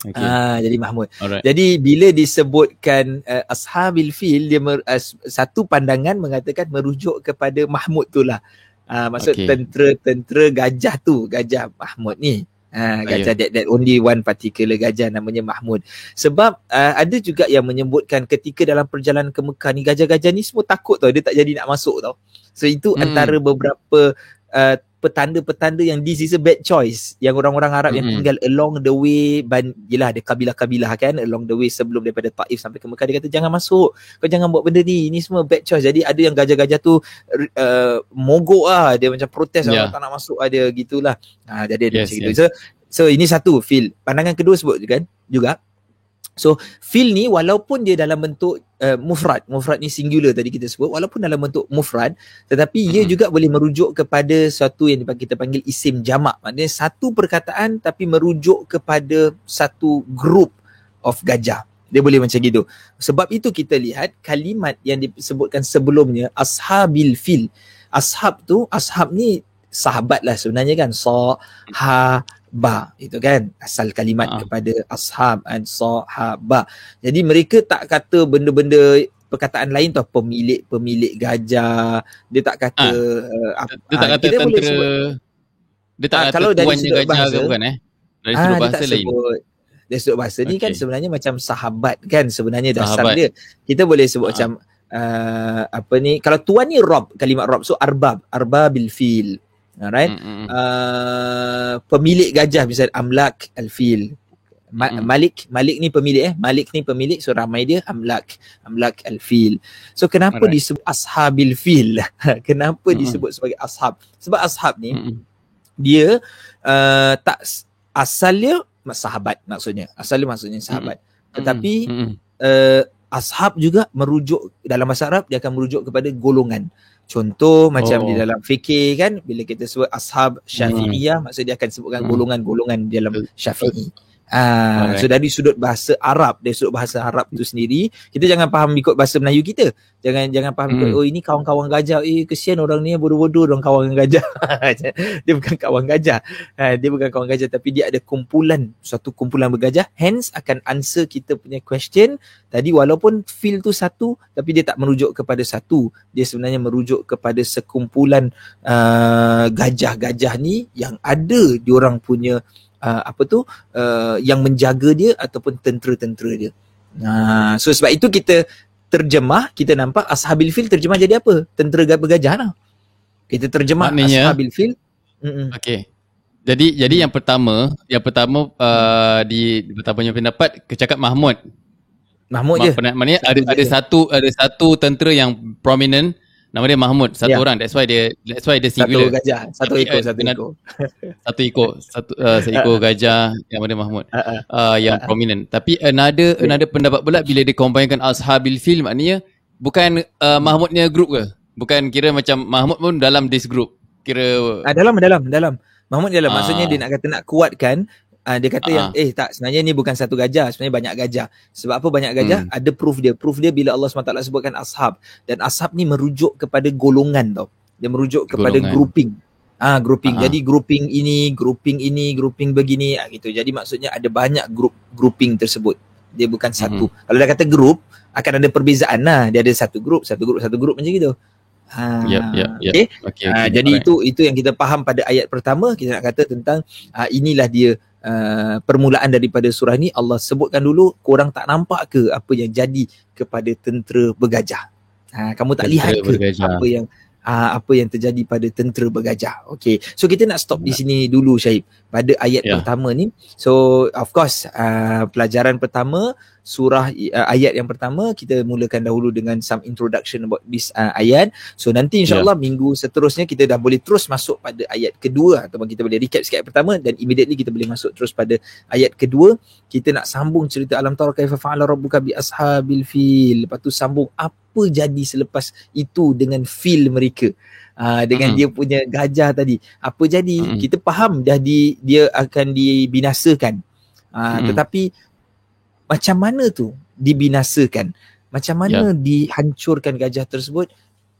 Speaker 2: Okay. Ah, jadi Mahmud. Alright. Jadi bila disebutkan uh, ashabil fil dia mer, uh, satu pandangan mengatakan merujuk kepada Mahmud tu lah. Uh, maksud okay. tentera-tentera gajah tu, gajah Mahmud ni. Ha, gajah that, that only one particular gajah namanya Mahmud. Sebab uh, ada juga yang menyebutkan ketika dalam perjalanan ke Mekah ni gajah-gajah ni semua takut tau dia tak jadi nak masuk tau. So itu hmm. antara beberapa uh, petanda-petanda yang this is a bad choice yang orang-orang Arab mm-hmm. yang tinggal along the way ban ada kabilah-kabilah kan along the way sebelum daripada Taif sampai ke Mekah dia kata jangan masuk. Kau jangan buat benda ni. Ini semua bad choice. Jadi ada yang gajah-gajah tu uh, mogok ah dia macam protes yeah. tak nak masuk ada gitulah. Ha jadi ada yes, macam yes. gitu so so ini satu feel. Pandangan kedua sebut kan juga So fil ni walaupun dia dalam bentuk uh, mufrad, mufrad ni singular tadi kita sebut, walaupun dalam bentuk mufrad, tetapi hmm. ia juga boleh merujuk kepada satu yang kita panggil isim jamak. Maknanya satu perkataan tapi merujuk kepada satu group of gajah. Dia boleh macam gitu. Sebab itu kita lihat kalimat yang disebutkan sebelumnya ashabil fil. Ashab tu, ashab ni sahabat lah sebenarnya kan. So, ha, ba. Itu kan? Asal kalimat uh kepada ashab and sahaba jadi mereka tak kata benda-benda perkataan lain tu pemilik pemilik gajah. Dia tak kata uh,
Speaker 1: uh, dia tak kata tentera boleh sebut, dia tak kata kalau dari sudut gajah bahasa, ke bukan eh? Dari sudut uh, bahasa lain. sebut, dari sudut bahasa okay. ni kan sebenarnya macam sahabat kan sebenarnya dasar sahabat. dia. Kita boleh sebut uh macam uh, apa ni? Kalau tuan ni rob kalimat rob so arbab. Arbabil fil right mm-hmm. uh, pemilik gajah misalnya amlak alfil Ma- mm-hmm. malik malik ni pemilik eh malik ni pemilik so ramai dia amlak amlak alfil so kenapa right. disebut ashabil fil (laughs) kenapa mm-hmm. disebut sebagai ashab sebab ashab ni mm-hmm. dia uh, tak asalnya sahabat maksudnya asalnya maksudnya sahabat mm-hmm. tetapi mm-hmm. Uh, ashab juga merujuk dalam bahasa Arab dia akan merujuk kepada golongan Contoh macam oh. di dalam fikir kan bila kita sebut ashab syafi'iyah hmm. maksud dia akan sebutkan hmm. golongan-golongan dalam syafi'i. Ah, so dari sudut bahasa Arab, dari sudut bahasa Arab itu sendiri, kita jangan faham ikut bahasa Melayu kita. Jangan jangan faham ikut hmm. oh ini kawan-kawan gajah. Eh kesian orang ni bodoh-bodoh orang kawan gajah. (laughs) dia bukan kawan gajah. Ha, dia bukan kawan gajah tapi dia ada kumpulan, suatu kumpulan bergajah. Hence akan answer kita punya question tadi walaupun feel tu satu tapi dia tak merujuk kepada satu. Dia sebenarnya merujuk kepada sekumpulan uh, gajah-gajah ni yang ada di orang punya uh, apa tu uh, yang menjaga dia ataupun tentera-tentera dia. Uh, so sebab itu kita terjemah kita nampak ashabil fil terjemah jadi apa? Tentera bergajah lah. Kita terjemah Maknanya, ashabil fil. Okey. Jadi jadi hmm. yang pertama, yang pertama uh, di pertamanya pendapat kecakap Mahmud.
Speaker 2: Mahmud Ma- je.
Speaker 1: Maknanya ada ada satu ada satu tentera yang prominent Nama dia Mahmud satu yeah. orang that's why dia that's why dia singular.
Speaker 2: Satu gajah, satu ekor, uh, satu ekor. (laughs)
Speaker 1: satu ekor, satu uh, seekor (laughs) gajah yang nama dia Mahmud. Uh, uh, uh, yang uh, prominent. Tapi another yeah. another pendapat pula bila dia combine ashabil fil maknanya bukan uh, Mahmudnya group ke? Bukan kira macam Mahmud pun dalam this group. Kira
Speaker 2: uh, dalam dalam dalam. Mahmud dalam uh, maksudnya dia nak kata nak kuatkan uh, dia kata uh yang eh tak sebenarnya ni bukan satu gajah sebenarnya banyak gajah. Sebab apa banyak gajah? Hmm. ada proof dia. Proof dia bila Allah SWT sebutkan ashab. Dan ashab ni merujuk kepada golongan tau. Dia merujuk kepada golongan. grouping. Ah grouping. Uh jadi grouping ini grouping ini grouping begini. Ah gitu. Jadi maksudnya ada banyak group grouping tersebut. Dia bukan satu. Hmm. kalau dia kata group akan ada perbezaan lah. Dia ada satu group satu group satu group macam gitu. Ha, yep, yep, yep. Okay. Okay, okay, ha, jadi right. itu itu yang kita faham pada ayat pertama. Kita nak kata tentang ha, inilah dia uh, permulaan daripada surah ni Allah sebutkan dulu korang tak nampak ke apa yang jadi kepada tentera bergajah ha, kamu tak tentera lihat ke bergajah. apa yang uh, apa yang terjadi pada tentera bergajah. Okey so kita nak stop di sini dulu Syahib pada ayat yeah. pertama ni. So of course uh, pelajaran pertama surah uh, ayat yang pertama kita mulakan dahulu dengan some introduction about this uh, ayat. So nanti insyaallah yeah. minggu seterusnya kita dah boleh terus masuk pada ayat kedua. Ataupun kita boleh recap sikit ayat pertama dan immediately kita boleh masuk terus pada ayat kedua. Kita nak sambung cerita alam tara kaifa fa'ala rabbuka bi ashabil fil? Lepas tu sambung apa jadi selepas itu dengan fil mereka uh, dengan mm-hmm. dia punya gajah tadi apa jadi mm-hmm. kita faham dah di dia akan dibinasakan uh, mm-hmm. tetapi macam mana tu dibinasakan macam mana yeah. dihancurkan gajah tersebut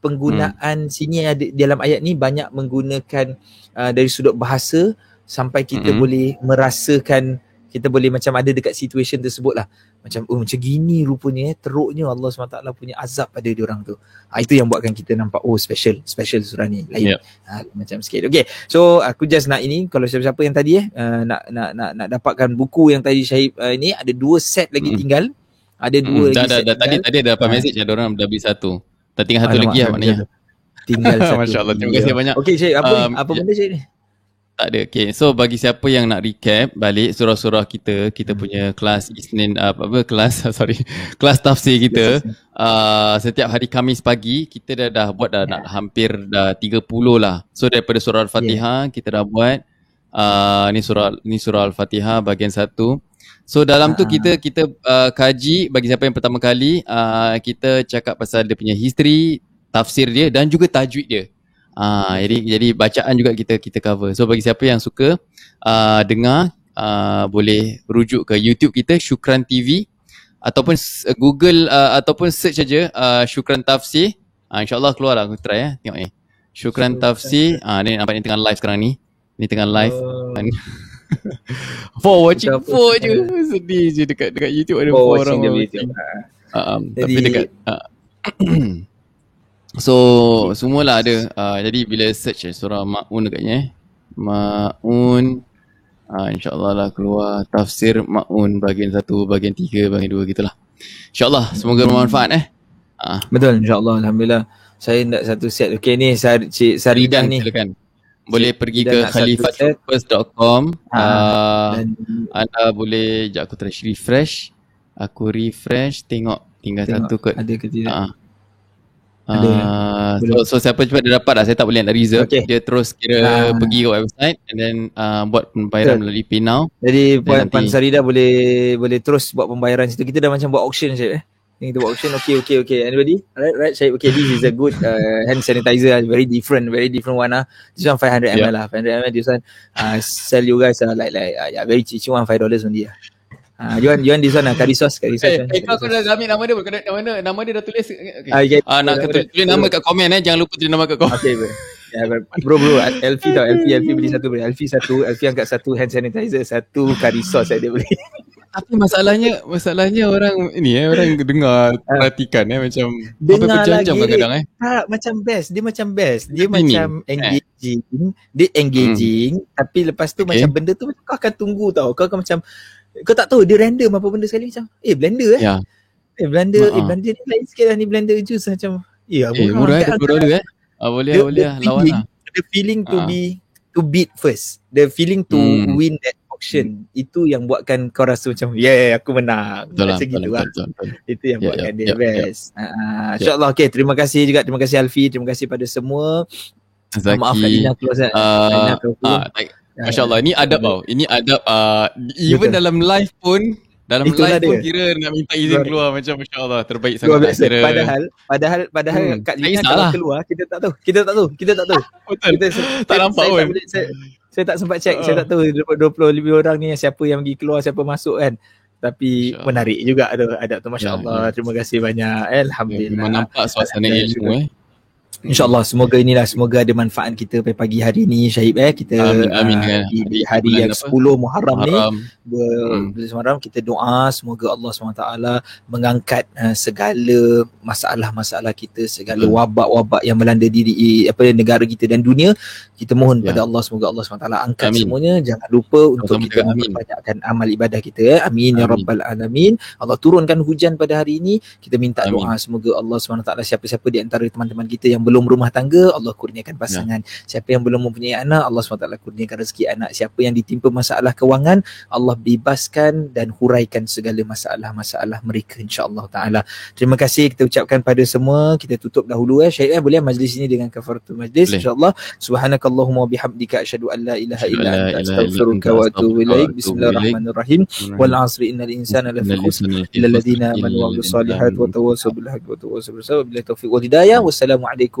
Speaker 2: penggunaan hmm. sini ada dalam ayat ni banyak menggunakan uh, dari sudut bahasa sampai kita hmm. boleh merasakan kita boleh macam ada dekat situation tersebut lah. Macam oh macam gini rupanya eh teruknya Allah SWT punya azab pada dia orang tu. Ha, itu yang buatkan kita nampak oh special special surah ni lain. Yeah. ha, macam sikit. Okay so aku just nak ini kalau siapa-siapa yang tadi eh uh, nak, nak nak nak dapatkan buku yang tadi Syahib uh, ni ada dua set lagi mm. tinggal. Ada dua mm. lagi
Speaker 1: dah, set dah, tadi tadi ada dapat ha. message ada orang dah beli satu? Tak tinggal satu lagi lah maknanya.
Speaker 2: tinggal. (laughs) Satu.
Speaker 1: Masya Allah terima kasih banyak.
Speaker 2: Okay Syahib apa, um, apa benda Syahib ni
Speaker 1: tak ada. Okay. So bagi siapa yang nak recap balik surah-surah kita, kita punya kelas Isnin apa apa kelas (laughs) sorry, kelas tafsir kita uh, setiap hari Khamis pagi kita dah dah buat dah nak hampir dah 30 lah. So daripada surah Al-Fatihah yeah. kita dah buat uh, ni surah ni surah Al-Fatihah bahagian satu. So dalam tu kita kita uh, kaji bagi siapa yang pertama kali uh, kita cakap pasal dia punya history, tafsir dia dan juga tajwid dia. Uh, jadi jadi bacaan juga kita kita cover. So bagi siapa yang suka uh, dengar uh, boleh rujuk ke YouTube kita Syukran TV ataupun Google uh, ataupun search saja uh, Syukran Tafsir. Uh, InsyaAllah keluar lah aku try ya. Tengok ni. Syukran Tafsir. Ah uh, ni nampak ni tengah live sekarang ni. Ni tengah live. Oh. (laughs) for watching for je. Sedih je dekat dekat YouTube ada for orang. Uh, um, jadi, tapi dekat uh, (coughs) So semualah ada. Uh, Jadi bila search eh, surah Ma'un dekatnya eh. Ma'un uh, InsyaAllah lah keluar tafsir Ma'un bahagian 1, bahagian 3, bahagian 2 gitulah. InsyaAllah semoga bermanfaat eh.
Speaker 2: Uh. Betul insyaAllah Alhamdulillah. Saya nak satu set Okay ni Cik Saridan ni.
Speaker 1: silakan. Boleh pergi ke khalifatfirst.com uh, anda boleh sekejap aku refresh. Aku refresh tengok tinggal tengok satu kot.
Speaker 2: ada ke tidak. Uh,
Speaker 1: uh, so, so siapa cepat dia dapat lah. Saya tak boleh nak reserve. Okay. dia terus kira uh, pergi ke website and then uh, buat pembayaran Betul. melalui PayNow.
Speaker 2: Jadi Puan, Puan Sarida boleh boleh terus buat pembayaran situ. Kita dah macam buat auction je eh. Kita buat auction okay okay okay. Anybody? Alright right Syed okay this is a good uh, hand sanitizer. Very different very different one ah. This one 500 ml yeah. lah. 500 ml this one uh, sell you guys uh, like like uh, yeah very cheap. One 5 dollars only ah Ah, uh, want you want this one lah, curry sauce, curry sauce.
Speaker 1: Eh, hey, kau dah ambil nama dia, kau nama dia, nama dia dah tulis. Okay. Ah, okay. ah nak tulis, tulis nama kat komen eh, jangan lupa tulis nama kat komen. Okay, bro.
Speaker 2: Yeah, bro, bro, LV tau, LV, LV beli satu bro. LV satu, LV angkat satu hand sanitizer, satu curry sauce saya dia beli.
Speaker 1: Tapi masalahnya masalahnya orang ini eh orang dengar ah. perhatikan eh macam
Speaker 2: dengar lagi kadang-kadang eh. Tak macam best, dia macam best. Dia ini. macam eh. engaging, eh. dia engaging hmm. tapi lepas tu okay. macam benda tu kau akan tunggu tau. Kau akan macam kau tak tahu dia random apa benda sekali macam eh blender eh. Ya. Eh blender, uh-huh. eh blender ni lain sikit lah ni blender juice macam.
Speaker 1: Ya, eh, murah eh, murah eh. Ah boleh boleh lah, lawan lah.
Speaker 2: The feeling to uh. be to beat first. The feeling to hmm. win that auction hmm. itu yang buatkan kau rasa macam yeah, yeah aku menang betul macam gitu lah itu yang yeah, buatkan yeah, dia yeah, best yeah. Uh, insyaallah okay terima kasih juga terima kasih Alfi terima kasih pada semua
Speaker 1: Zaki, maaf Kalina keluar saya uh, uh, (laughs) Masya Allah, ini adab tau. Ini adab, uh, even Betul. dalam live pun, dalam Itulah live pun dia. kira nak minta izin keluar macam Masya Allah, terbaik sangat.
Speaker 2: Kira... Padahal, padahal, padahal hmm. Kak Lina kalau keluar, kita tak tahu. Kita tak tahu, kita tak tahu. (laughs)
Speaker 1: Betul, kita, tak nampak pun
Speaker 2: saya tak sempat check, uh. saya tak tahu 20 lebih orang ni siapa yang pergi keluar, siapa masuk kan. Tapi menarik juga tu ada tu masya-Allah. Ya, Terima kasih banyak. Alhamdulillah.
Speaker 1: Memang nampak suasana ilmu eh.
Speaker 2: InsyaAllah semoga inilah semoga ada manfaat kita pada pagi hari ni Syahib eh kita amin, amin, uh, di, di hari yang apa? 10 Muharram, Muharram. ni ber, hmm. Muharram kita doa semoga Allah SWT mengangkat uh, segala masalah-masalah kita segala hmm. wabak-wabak yang melanda diri apa negara kita dan dunia kita mohon ya. pada Allah semoga Allah SWT angkat amin. semuanya jangan lupa untuk Sama kita membanyakkan amal ibadah kita eh. amin, amin ya rabbal alamin Allah turunkan hujan pada hari ini kita minta amin. doa semoga Allah SWT siapa-siapa di antara teman-teman kita yang belum rumah tangga Allah kurniakan pasangan. Ya. siapa yang belum mempunyai anak Allah SWT kurniakan rezeki anak. Siapa yang ditimpa masalah kewangan Allah bebaskan dan huraikan segala masalah-masalah mereka insyaAllah ta'ala. Terima kasih kita ucapkan pada semua. Kita tutup dahulu eh. Syed eh boleh majlis ini dengan kafaratul majlis insyaAllah. Subhanakallahumma bihamdika asyadu an la ilaha illa anta astaghfiruka wa atubu ilaik. bismillahirrahmanirrahim. Wal asri innal insana lafi khusr illa alladhina amanu wa amilus solihat wa tawassaw bil haqqi wa tawassaw bis sabr billahi taufiq wal hidayah. Wassalamu alaikum